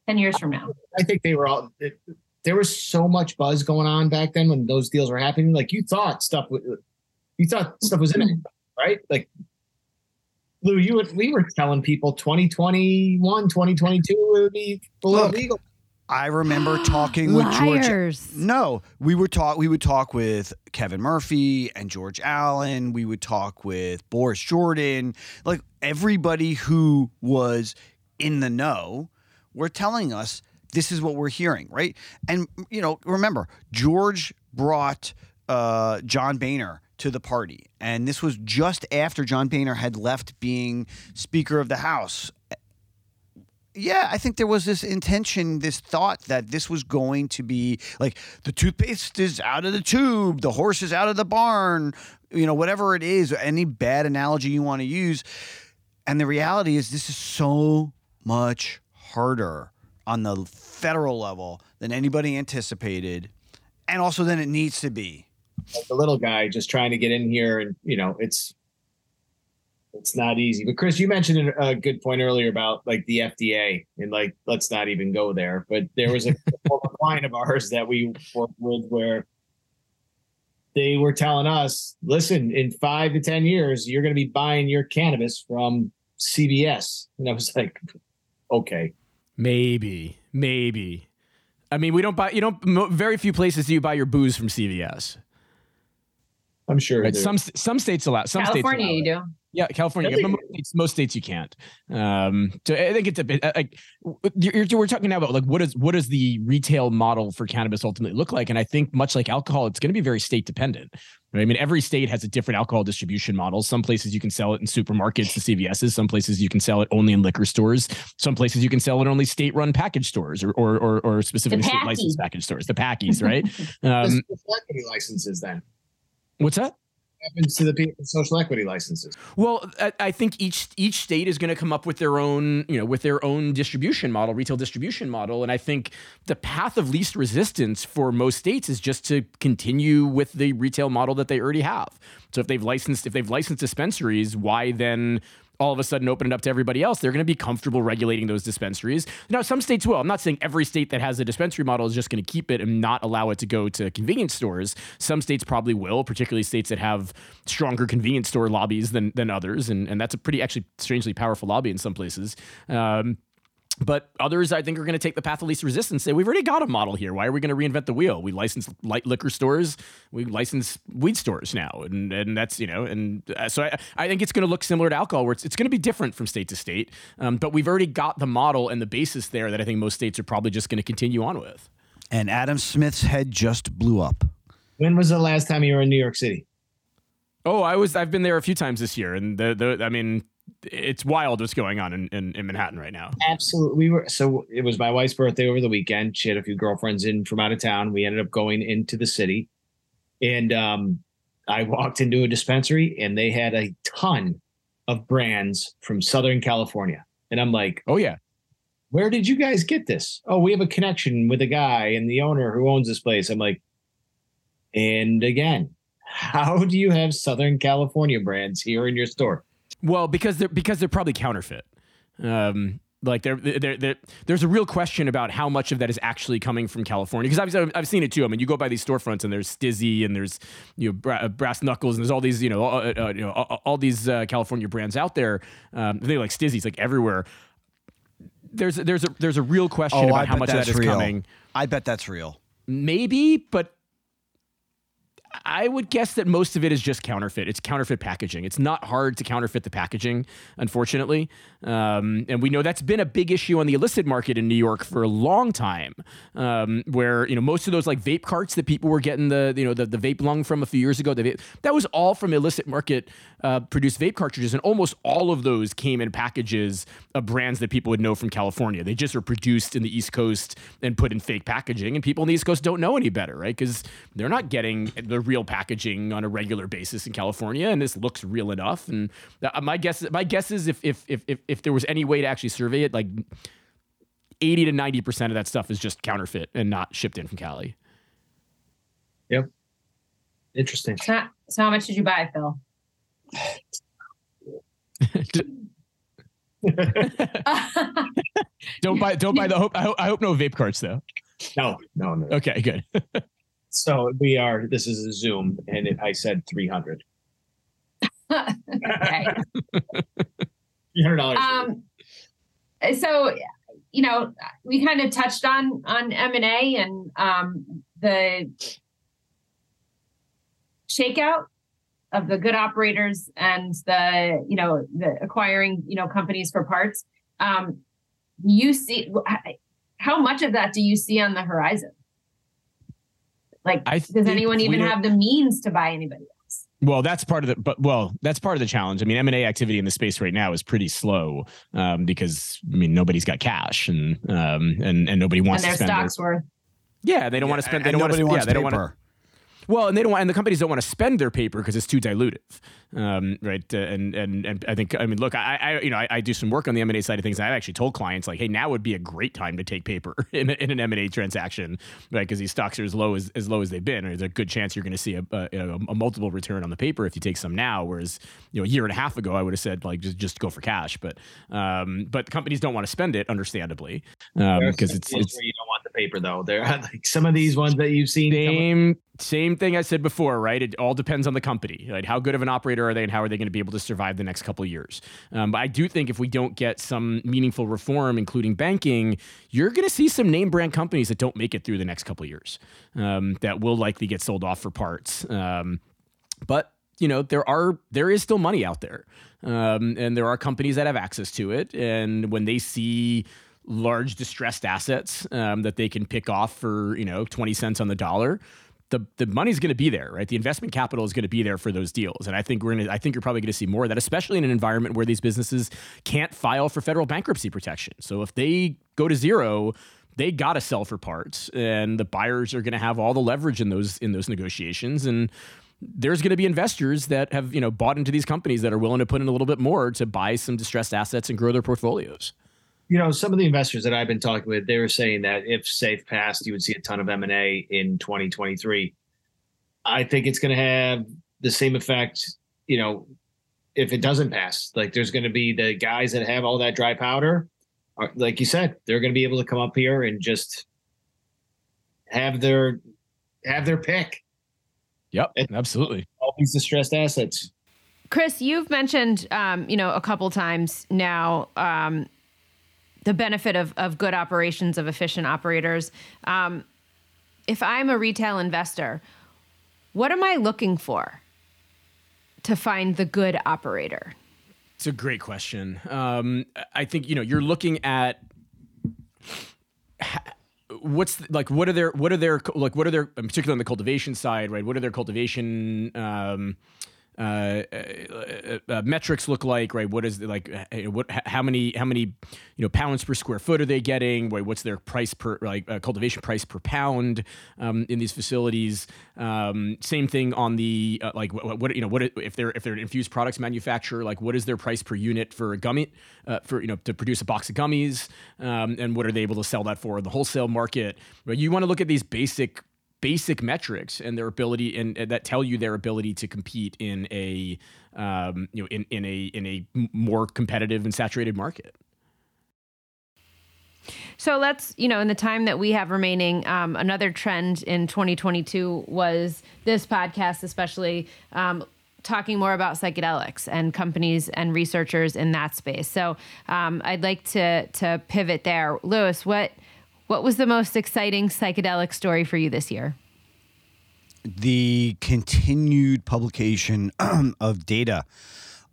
ten years from now. I think they were all. It, there was so much buzz going on back then when those deals were happening. Like you thought stuff, you thought stuff was in it, right? Like Lou, you would, we were telling people 2021, 2022 would be full Look, legal. I remember [GASPS] talking with George. No, we would talk. We would talk with Kevin Murphy and George Allen. We would talk with Boris Jordan. Like everybody who was in the know were telling us this is what we're hearing, right? And you know, remember George brought uh, John Boehner to the party, and this was just after John Boehner had left being Speaker of the House yeah, I think there was this intention, this thought that this was going to be like the toothpaste is out of the tube, the horse is out of the barn, you know, whatever it is, any bad analogy you want to use. And the reality is, this is so much harder on the federal level than anybody anticipated, and also than it needs to be. Like the little guy just trying to get in here, and you know, it's it's not easy. But Chris, you mentioned a good point earlier about like the FDA, and like let's not even go there. But there was a [LAUGHS] client of ours that we worked with where they were telling us, listen, in five to ten years, you're going to be buying your cannabis from CVS, and I was like, okay. Maybe, maybe. I mean, we don't buy. You don't. Very few places do you buy your booze from CVS. I'm sure. Right? Some some states allow. Some California, states you allow it. do. Yeah, California. Really? Most states, most states you can't. Um, so I think it's a bit uh, like you're, you're- we're talking now about like what is what does the retail model for cannabis ultimately look like? And I think much like alcohol, it's going to be very state dependent. Right? I mean, every state has a different alcohol distribution model. Some places you can sell it in supermarkets, the CVSs. Some places you can sell it only in liquor stores. Some places you can sell it only state-run package stores or or or, or specifically state packy. licensed package stores. The packies, right? [LAUGHS] What's um, social licenses then? What's that? Happens to the people with social equity licenses? Well, I, I think each each state is going to come up with their own, you know, with their own distribution model, retail distribution model, and I think the path of least resistance for most states is just to continue with the retail model that they already have. So if they've licensed if they've licensed dispensaries, why then all of a sudden open it up to everybody else? They're going to be comfortable regulating those dispensaries. Now, some states will. I'm not saying every state that has a dispensary model is just going to keep it and not allow it to go to convenience stores. Some states probably will, particularly states that have stronger convenience store lobbies than than others, and and that's a pretty actually strangely powerful lobby in some places. Um, but others, I think, are going to take the path of least resistance. Say we've already got a model here. Why are we going to reinvent the wheel? We license light liquor stores, we license weed stores now, and and that's you know, and uh, so I, I think it's going to look similar to alcohol, where it's, it's going to be different from state to state. Um, but we've already got the model and the basis there that I think most states are probably just going to continue on with. And Adam Smith's head just blew up. When was the last time you were in New York City? Oh, I was I've been there a few times this year, and the the I mean, it's wild what's going on in, in, in Manhattan right now. Absolutely. We were so it was my wife's birthday over the weekend. She had a few girlfriends in from out of town. We ended up going into the city. And um I walked into a dispensary and they had a ton of brands from Southern California. And I'm like, Oh yeah, where did you guys get this? Oh, we have a connection with a guy and the owner who owns this place. I'm like, and again, [LAUGHS] how do you have Southern California brands here in your store? Well, because they're because they're probably counterfeit. Um, like there, there, there, there's a real question about how much of that is actually coming from California. Because I've, I've seen it too. I mean, you go by these storefronts and there's Stizzy and there's you know bra- brass knuckles and there's all these you know uh, uh, you know all, all these uh, California brands out there. Um, they like Stizzy's like everywhere. There's there's a there's a real question Oh, about how much of that is real. coming. I bet that's real. Maybe, but I would guess that most of it is just counterfeit. It's counterfeit packaging. It's not hard to counterfeit the packaging, unfortunately. Um, and we know that's been a big issue on the illicit market in New York for a long time, um, where you know most of those like vape carts that people were getting the you know the, the vape lung from a few years ago, vape, that was all from illicit market uh, produced vape cartridges, and almost all of those came in packages of brands that people would know from California. They just were produced in the East Coast and put in fake packaging, and people in the East Coast don't know any better, right? Because they're not getting the the real packaging on a regular basis in California, and this looks real enough. And uh, my guess, my guess is if if if if, if there was any way to actually survey it, like eighty to ninety percent of that stuff is just counterfeit and not shipped in from Cali. Yep. Interesting. So, so how much did you buy, Phil? [LAUGHS] don't buy don't buy the [LAUGHS] hope. I hope, I hope no vape carts though. No, no, no. Okay, good. [LAUGHS] So we are. This is a Zoom, and it, I said three hundred. okay. [LAUGHS] Three hundred dollars. Um, so you know, we kind of touched on on M and A and um, the shakeout of the good operators and the you know the acquiring you know companies for parts. Um, you see how much of that do you see on the horizon? Like, I does anyone even have the means to buy anybody else? Well, that's part of the but well, that's part of the challenge. I mean, M and A activity in the space right now is pretty slow um, because I mean nobody's got cash and um, and and nobody And wants their to spend. their- stocks worth. yeah, they don't want to spend. They don't want to. Yeah, wants they don't want to. Well, and they don't want, and the companies don't want to spend their paper because it's too dilutive, um, right? Uh, and and and I think, I mean, look, I, I you know, I, I do some work on the M and A side of things. I've actually told clients like, hey, now would be a great time to take paper [LAUGHS] in, a, in an M and A transaction, right? Because these stocks are as low as as low as they've been. or There's a good chance you're going to see a, a, a multiple return on the paper if you take some now. Whereas, you know, a year and a half ago, I would have said like just just go for cash. But um, but companies don't want to spend it, understandably, because some it's it's paper though. There are like some of these ones that you've seen. same same thing I said before, right? It all depends on the company. Right? How good of an operator are they, and how are they going to be able to survive the next couple years? Um, but I do think if we don't get some meaningful reform, including banking, you're going to see some name brand companies that don't make it through the next couple years um, that will likely get sold off for parts. Um, but you know there are there is still money out there, um, and there are companies that have access to it, and when they see large distressed assets um, that they can pick off for you know 20 cents on the dollar the, the money's going to be there right? The investment capital is going to be there for those deals. And i think we're going to i think you're probably going to see more of that especially in an environment where these businesses can't file for federal bankruptcy protection. So if they go to zero they got to sell for parts and the buyers are going to have all the leverage in those in those negotiations. And there's going to be investors that have you know bought into these companies that are willing to put in a little bit more to buy some distressed assets and grow their portfolios you know, some of the investors that I've been talking with, they were saying that if safe passed, you would see a ton of M and A in 2023. I think it's going to have the same effect. You know, if it doesn't pass, like there's going to be the guys that have all that dry powder, are, like you said, they're going to be able to come up here and just have their have their pick. yep It- absolutely All these distressed assets. Chris, you've mentioned, um, you know, a couple times now um, the benefit of, of good operations, of efficient operators. Um, if I'm a retail investor, what am I looking for to find the good operator? It's a great question. Um, I think you know you're looking at what's the, like what are their what are their like what are their particularly on the cultivation side, right? What are their cultivation um, uh, uh, uh, metrics look like, right? What is the, like uh, what how many how many you know pounds per square foot are they getting? What's their price per like uh, cultivation price per pound um, in these facilities? Um, same thing on the uh, like what, what you know what if they're if they're an infused products manufacturer like what is their price per unit for a gummy uh, for you know to produce a box of gummies um, and what are they able to sell that for in the wholesale market? Right? You want to look at these basic basic metrics and their ability and, and that tell you their ability to compete in a um, you know in, in a in a more competitive and saturated market. So let's, you know, in the time that we have remaining, um, another trend in 2022 was this podcast, especially um, talking more about psychedelics and companies and researchers in that space. So um, I'd like to to pivot there. Lewis, what what was the most exciting psychedelic story for you this year? the continued publication [CLEARS THROAT] of data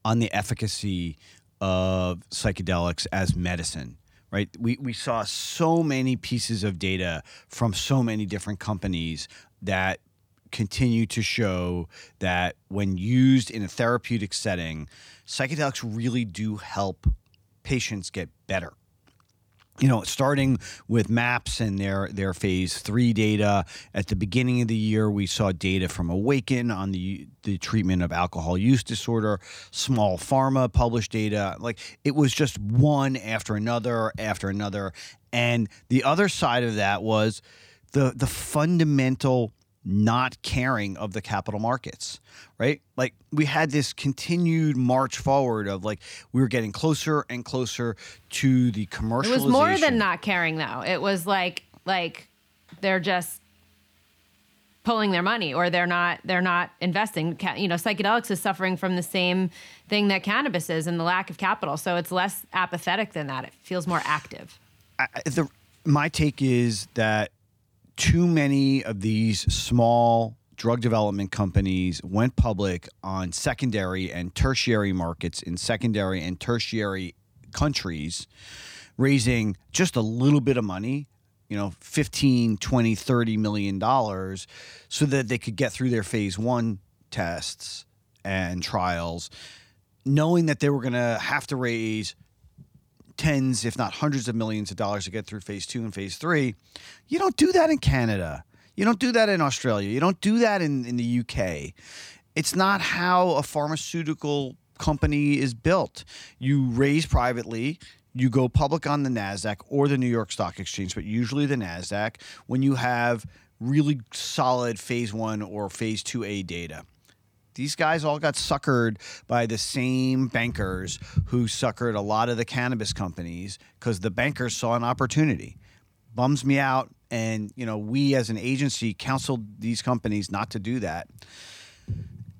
on the efficacy of psychedelics as medicine right we, we saw so many pieces of data from so many different companies that continue to show that when used in a therapeutic setting psychedelics really do help patients get better you know, starting with MAPS and their their phase three data at the beginning of the year, we saw data from Awakn on the the treatment of alcohol use disorder. Small Pharma published data. Like it was just one after another after another, and the other side of that was the the fundamental not caring of the capital markets, right? Like we had this continued march forward of like we were getting closer and closer to the commercialization. It was more than not caring though. It was like like they're just pulling their money or they're not they're not investing you know psychedelics is suffering from the same thing that cannabis is and the lack of capital so it's less apathetic than that it feels more active I, the, my take is that too many of these small drug development companies went public on secondary and tertiary markets in secondary and tertiary countries raising just a little bit of money you know 15 20 30 million dollars so that they could get through their phase 1 tests and trials knowing that they were going to have to raise tens, if not hundreds of millions of dollars to get through phase two and phase three. You don't do that in Canada. You don't do that in Australia. You don't do that in, in the UK. It's not how a pharmaceutical company is built. You raise privately, you go public on the NASDAQ or the New York Stock Exchange, but usually the NASDAQ when you have really solid phase one or phase 2A data. These guys all got suckered by the same bankers who suckered a lot of the cannabis companies because the bankers saw an opportunity. Bums me out. And, you know, we as an agency counseled these companies not to do that.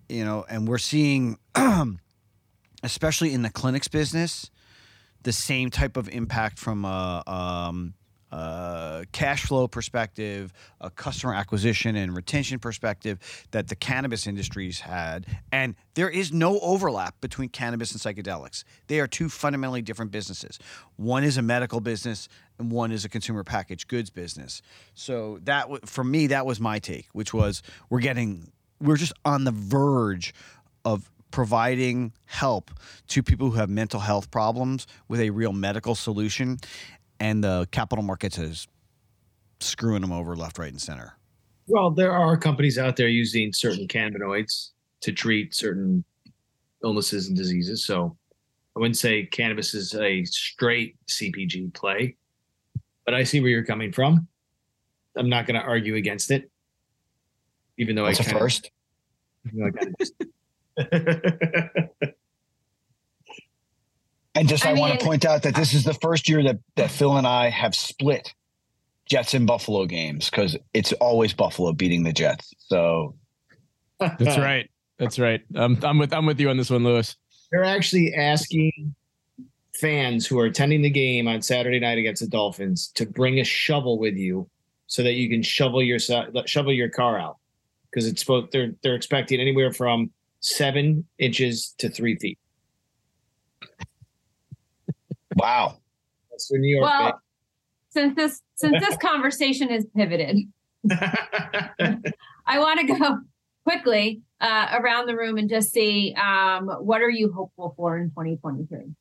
You know, and we're seeing, [CLEARS THROAT] especially in the clinics business, the same type of impact from a, um, uh, cash flow perspective, a customer acquisition and retention perspective that the cannabis industries had. And there is no overlap between cannabis and psychedelics. They are two fundamentally different businesses. One is a medical business and one is a consumer packaged goods business. So that for me that was my take, which was we're getting we're just on the verge of providing help to people who have mental health problems with a real medical solution and the capital markets is screwing them over left, right, and center. Well, there are companies out there using certain cannabinoids to treat certain illnesses and diseases. So I wouldn't say cannabis is a straight CPG play, but I see where you're coming from. I'm not going to argue against it, even though That's I a first. [LAUGHS] [LAUGHS] And just I, I want to point out that this is the first year that that Phil and I have split Jets and Buffalo games because it's always Buffalo beating the Jets. So That's [LAUGHS] right. That's right. Um, I'm with I'm with you on this one, Lewis. They're actually asking fans who are attending the game on Saturday night against the Dolphins to bring a shovel with you so that you can shovel your shovel your car out because it's supposed they're they're expecting anywhere from seven inches to three feet. Wow. That's the New York. well since this since this conversation is pivoted [LAUGHS] i want to go quickly uh, around the room and just see um, what are you hopeful for in 2023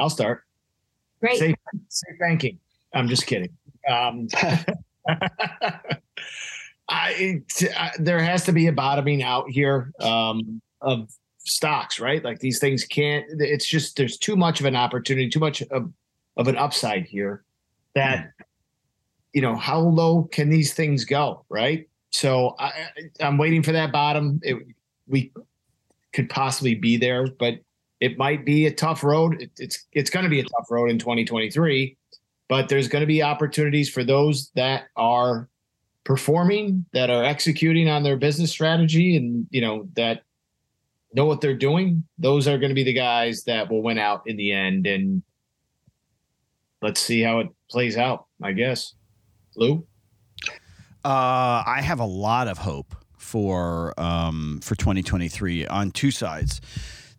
I'll start. great Safe, safe banking. I'm just kidding. Um, [LAUGHS] I, I, there has to be a bottoming out here um, of stocks, right? Like these things can't. It's just there's too much of an opportunity, too much of, of an upside here. That hmm. you know, how low can these things go, right? So I, I'm waiting for that bottom. It, we could possibly be there, but it might be a tough road. It, it's it's going to be a tough road in 2023, but there's going to be opportunities for those that are performing, that are executing on their business strategy, and you know that know what they're doing. Those are going to be the guys that will win out in the end. And let's see how it plays out. I guess, Lou. Uh, I have a lot of hope for um, for 2023 on two sides.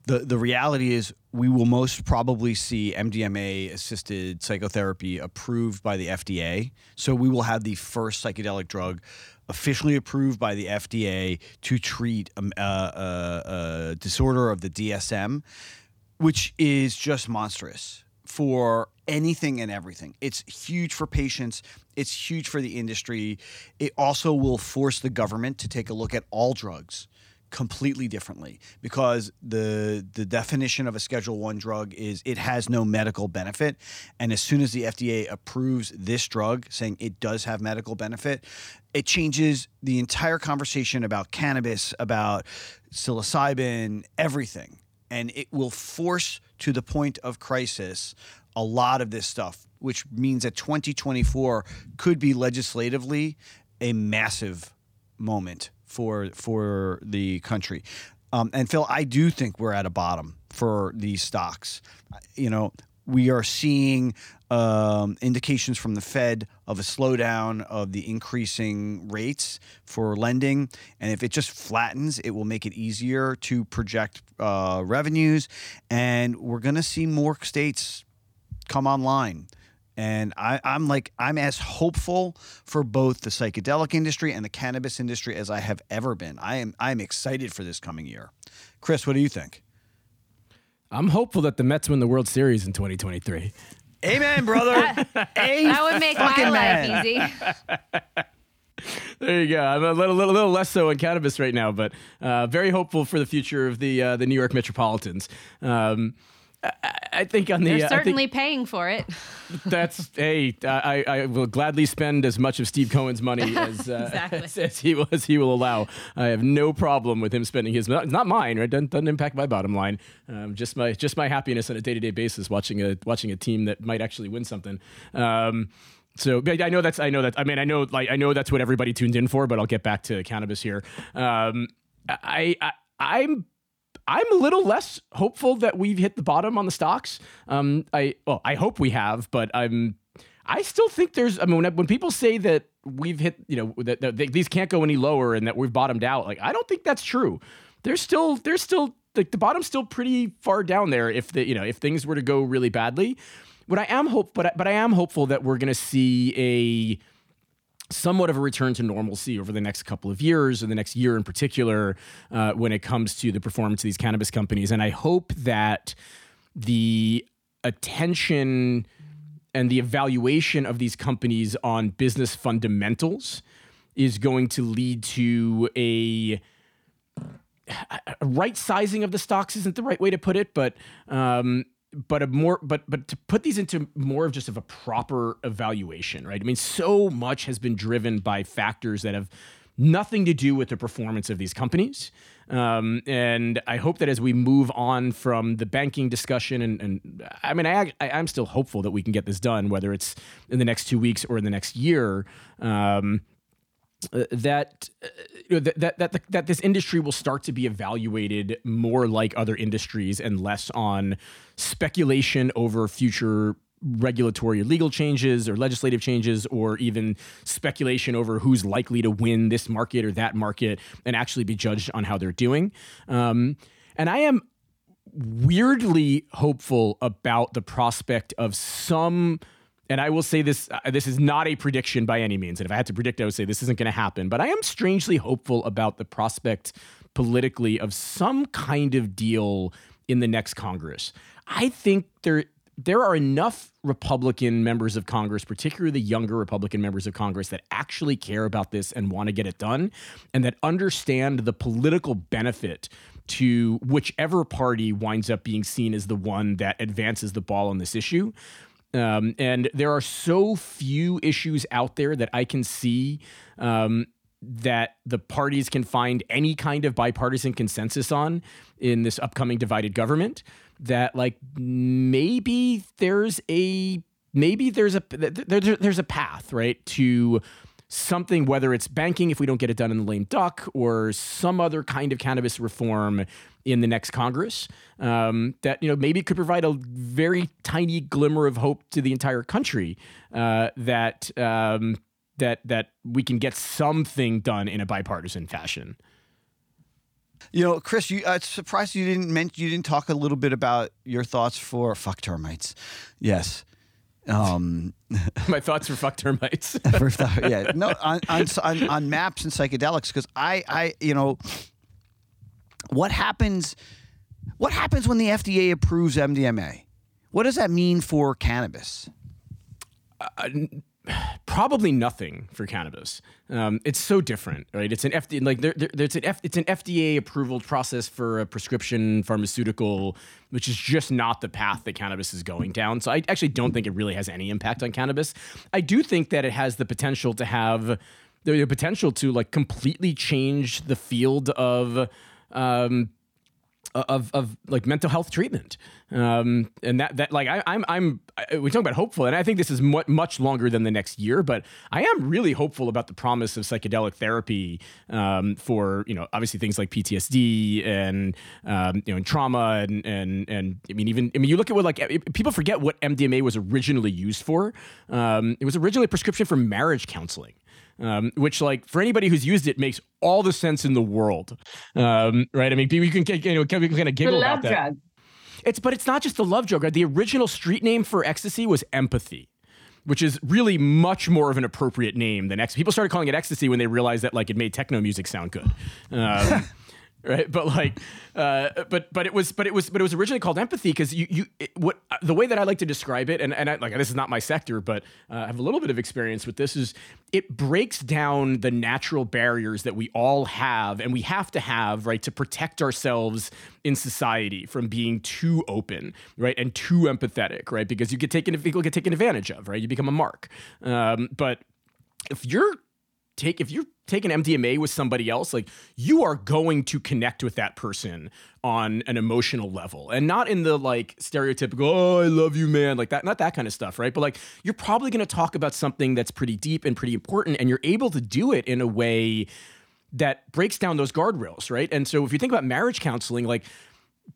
The the reality is we will most probably see MDMA assisted psychotherapy approved by the FDA. So we will have the first psychedelic drug officially approved by the FDA to treat a, a, a, disorder of the DSM, which is just monstrous for anything and everything. It's huge for patients, it's huge for the industry. It also will force the government to take a look at all drugs completely differently because the the definition of a schedule 1 drug is it has no medical benefit. And as soon as the FDA approves this drug saying it does have medical benefit it changes the entire conversation about cannabis about psilocybin everything. And it will force to the point of crisis a lot of this stuff which means that 2024 could be legislatively a massive moment for for the country. Um, and Phil, I do think we're at a bottom for these stocks. You know, we are seeing um, indications from the Fed of a slowdown of the increasing rates for lending. And if it just flattens, it will make it easier to project uh, revenues. And we're going to see more states come online. And I, am like, I'm as hopeful for both the psychedelic industry and the cannabis industry as I have ever been. I am, I'm excited for this coming year. Chris, what do you think? I'm hopeful that the Mets win the World Series in 2023. Amen, brother. [LAUGHS] that would make my life easy. [LAUGHS] there you go. I'm a little, little, little less so in cannabis right now, but uh, very hopeful for the future of the uh, the New York Metropolitans. Um, I think on the they're certainly think, paying for it. [LAUGHS] That's hey, I, I will gladly spend as much of Steve Cohen's money [LAUGHS] as, uh, exactly. as, [LAUGHS] as, he will as he will allow. I have no problem with him spending his money. not mine. Right, doesn't, doesn't impact my bottom line. Um, just my just my happiness on a day to day basis watching a watching a team that might actually win something. Um, so I know that's I know that I mean I know like I know that's what everybody tuned in for, but I'll get back to cannabis here. Um, I, I I'm I'm a little less hopeful that we've hit the bottom on the stocks. Um, I well, I hope we have, but I'm. I still think there's. I mean, when, when people say that we've hit, you know, that, that they, these can't go any lower and that we've bottomed out, like I don't think that's true. There's still, there's still, like the bottom's still pretty far down there. If the, you know, if things were to go really badly, what I am hope, but but I am hopeful that we're to see a somewhat of a return to normalcy over the next couple of years, or the next year in particular, uh, when it comes to the performance of these cannabis companies. And I hope that the attention and the evaluation of these companies on business fundamentals is going to lead to a, right sizing of the stocks isn't the right way to put it, but um, but a more but but to put these into more of just of a proper evaluation right? I mean so much has been driven by factors that have nothing to do with the performance of these companies. Um, and i hope that as we move on from the banking discussion and, and i mean I, I am still hopeful that we can get this done whether it's in the next two weeks or in the next year um, uh, that, uh, you know, that that that, that this industry will start to be evaluated more like other industries and less on speculation over future regulatory or legal changes or legislative changes or even speculation over who's likely to win this market or that market and actually be judged on how they're doing. Um, and I am weirdly hopeful about the prospect of some and I will say this uh, this is not a prediction by any means. And if I had to predict, I would say this isn't going to happen. But I am strangely hopeful about the prospect politically of some kind of deal in the next Congress. I think there there are enough Republican members of Congress, particularly the younger Republican members of Congress, that actually care about this and want to get it done and that understand the political benefit to whichever party winds up being seen as the one that advances the ball on this issue. Um, and there are so few issues out there that I can see um, that the parties can find any kind of bipartisan consensus on in this upcoming divided government. That like maybe there's a maybe there's a there, there's a path right to something, whether it's banking if we don't get it done in the lame duck, or some other kind of cannabis reform in the next Congress um, that you know maybe could provide a very tiny glimmer of hope to the entire country uh, that um, that that we can get something done in a bipartisan fashion. You know, Chris, you, uh, surprised you didn't mention you didn't talk a little bit about your thoughts for fuck termites. Yes. Um, [LAUGHS] My thoughts for fuck termites. for, yeah, no, on, on, on, on maps and psychedelics because I, I, you know, what happens what happens when the FDA approves MDMA? What does that mean for cannabis? probably nothing for cannabis. Um, it's so different, right? It's an FDA like there, there, an F, it's an FDA approval process for a prescription pharmaceutical, which is just not the path that cannabis is going down. So I actually don't think it really has any impact on cannabis. I do think that it has the potential to have the potential to like completely change the field of um, of of like mental health treatment, um, and that that like I, I'm I'm we talk about hopeful, and I think this is mu- much longer than the next year, but I am really hopeful about the promise of psychedelic therapy um, for you know obviously things like PTSD and um, you know and trauma and and and I mean even I mean you look at what like people forget what MDMA was originally used for. Um, it was originally a prescription for marriage counseling um, which like for anybody who's used it makes all the sense in the world, um, right? I mean, you can you know kind of giggle the love about that. drug. It's but it's not just the love drug. Right? The original street name for ecstasy was empathy. Which is really much more of an appropriate name than ecstasy. People started calling it ecstasy when they realized that like it made techno music sound good. Um, [LAUGHS] right? But like uh, but but it was but it was but it was originally called empathy because you you it, what uh, the way that i like to describe it and and I, like this is not my sector but uh, i have a little bit of experience with this is it breaks down the natural barriers that we all have and we have to have right to protect ourselves in society from being too open right and too empathetic right? Because you get taken people get taken advantage of right? You become a mark. Um, but if you're take if you're taking MDMA with somebody else, like you are going to connect with that person on an emotional level and not in the like stereotypical, oh, I love you, man, like that, not that kind of stuff, right? But like you're probably going to talk about something that's pretty deep and pretty important, and you're able to do it in a way that breaks down those guardrails, right? And so if you think about marriage counseling, like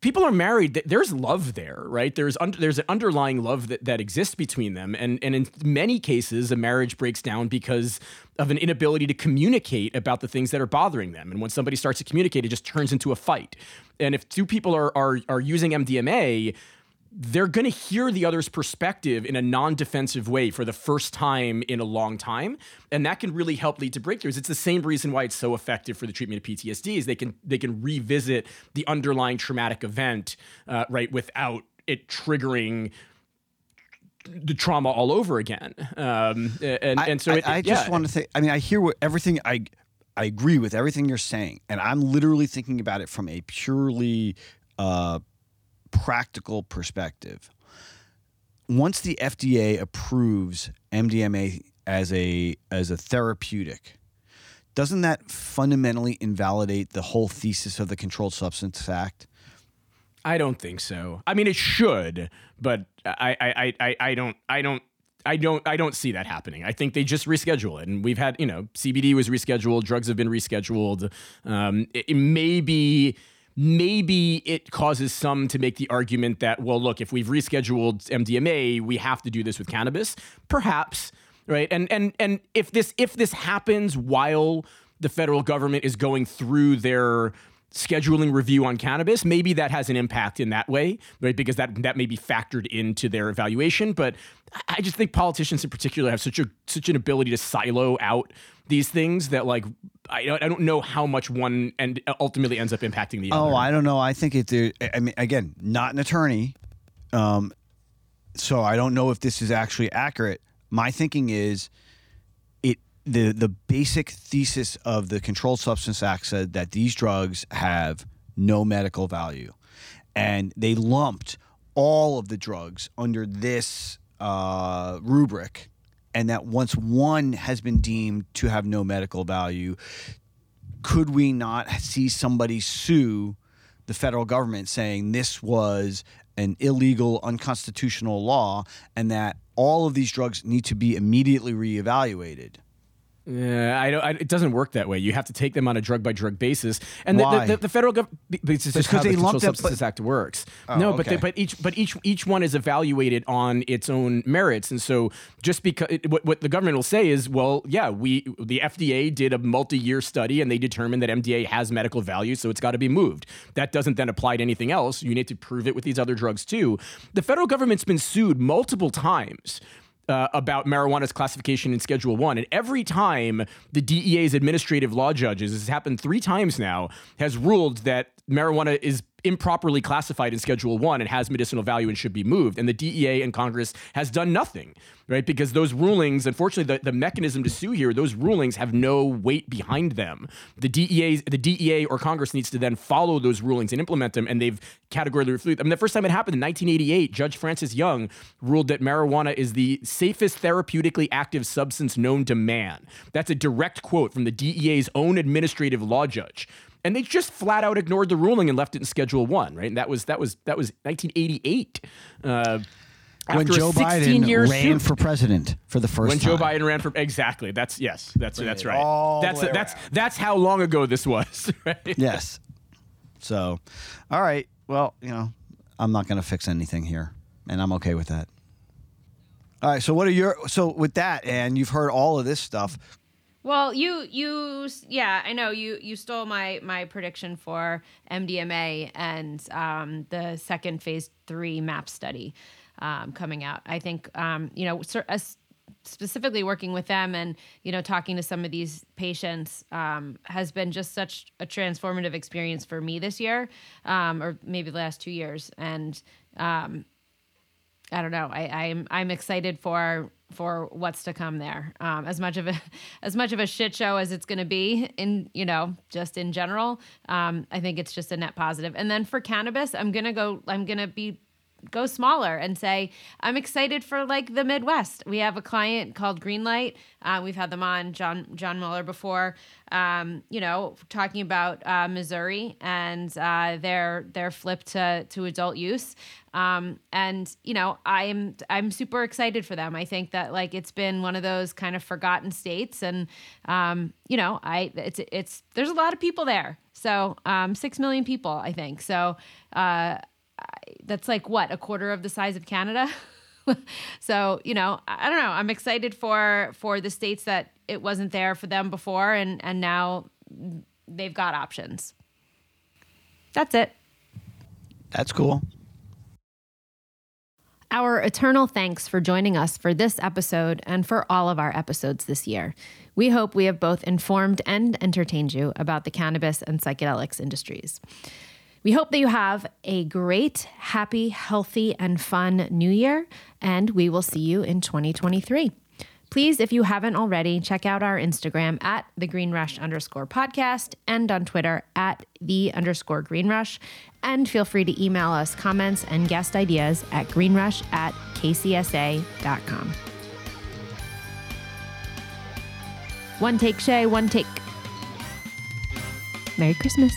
people are married there's love there right? There's un- there's an underlying love that, that exists between them and and in many cases a marriage breaks down because of an inability to communicate about the things that are bothering them. And when somebody starts to communicate it just turns into a fight. And if two people are are, are using MDMA they're going to hear the other's perspective in a non-defensive way for the first time in a long time and that can really help lead to breakthroughs. It's the same reason why it's so effective for the treatment of ptsd is they can they can revisit the underlying traumatic event uh, right without it triggering the trauma all over again. Um, and, I, and so it, I, I it- just want to say, I mean, I hear what everything I I agree with everything you're saying, and I'm literally thinking about it from a purely uh, practical perspective. Once the FDA approves MDMA as a as a therapeutic, doesn't that fundamentally invalidate the whole thesis of the Controlled Substance Act? I don't think so. I mean, it should, but I, I, I, I, don't, I don't. I don't I don't see that happening. I think they just reschedule it, and we've had you know CBD was rescheduled, drugs have been rescheduled. Um, it, it maybe maybe it causes some to make the argument that well, look, if we've rescheduled MDMA, we have to do this with cannabis. Perhaps right, and and and if this if this happens while the federal government is going through their scheduling review on cannabis, maybe that has an impact in that way, right? Because that that may be factored into their evaluation. But I just think politicians in particular have such a such an ability to silo out these things that like I don't, I don't know how much one and ultimately ends up impacting the other. Oh, I don't know. I think if I mean, again, not an attorney, um, so I don't know if this is actually accurate. My thinking is, it the the basic thesis of the Controlled Substance Act said that these drugs have no medical value, and they lumped all of the drugs under this uh, rubric. And that once one has been deemed to have no medical value, could we not see somebody sue the federal government saying this was an illegal, unconstitutional law and that all of these drugs need to be immediately reevaluated? Yeah, I don't. I, it doesn't work that way. You have to take them on a drug by drug basis, and the, Why? the, the, the federal government because it's just how they the Controlled lumped up- Substances Act works. Oh, no, but okay. they, but each but each each one is evaluated on its own merits, and so just because it, what, what the government will say is, well, yeah, we the FDA did a multi-year study and they determined that MDA has medical value, so it's got to be moved. That doesn't then apply to anything else. You need to prove it with these other drugs too. The federal government's been sued multiple times uh, about marijuana's classification in Schedule One, and every time the DEA's administrative law judges, this has happened three times now, has ruled that marijuana is improperly classified in Schedule One and has medicinal value and should be moved. And the DEA and Congress has done nothing, right? Because those rulings, unfortunately, the, the mechanism to sue here, those rulings have no weight behind them. The DEA, the DEA or Congress needs to then follow those rulings and implement them. And they've categorically refused. I mean, the first time it happened in 1988, Judge Francis Young ruled that marijuana is the safest therapeutically active substance known to man. That's a direct quote from the DEA's own administrative law judge and they just flat out ignored the ruling and left it in Schedule One, right? And that was that was that was 1988. Uh, when Joe Biden ran for president for the first when time. Joe Biden ran for exactly that's yes that's that's right that's that's that's how long ago this was [LAUGHS] right? yes so all right well you know I'm not going to fix anything here and I'm okay with that all right so what are your so with that and you've heard all of this stuff well, you you yeah, I know you you stole my my prediction for MDMA and um, the second phase three map study um, coming out. I think um, you know specifically working with them and you know talking to some of these patients um, has been just such a transformative experience for me this year, um, or maybe the last two years, and um, I don't know. I, I'm I'm excited for for what's to come there. Um, as much of a [LAUGHS] as much of a shit show as it's going to be in you know just in general, um, I think it's just a net positive. And then for cannabis, I'm gonna go. I'm gonna be go smaller and say i'm excited for like the midwest. We have a client called greenlight. Uh, we've had them on john john Mueller before. Um, you know talking about uh, missouri and uh, their their flip to to adult use. Um, and you know i'm i'm super excited for them. I think that like it's been one of those kind of forgotten states and um, you know i it's it's there's a lot of people there. So um, six million people i think. So uh, that's like what a quarter of the size of Canada. [LAUGHS] so you know, I don't know. I'm excited for for the states that it wasn't there for them before, and and now they've got options. That's it. That's cool. Our eternal thanks for joining us for this episode and for all of our episodes this year. We hope we have both informed and entertained you about the cannabis and psychedelics industries. We hope that you have a great, happy, healthy, and fun new year, and we will see you in 2023. Please, if you haven't already, check out our Instagram at the Green Rush underscore podcast and on Twitter at the underscore Green Rush. And feel free to email us comments and guest ideas at greenrush at kcsa.com. One take, Shay, one take. Merry Christmas.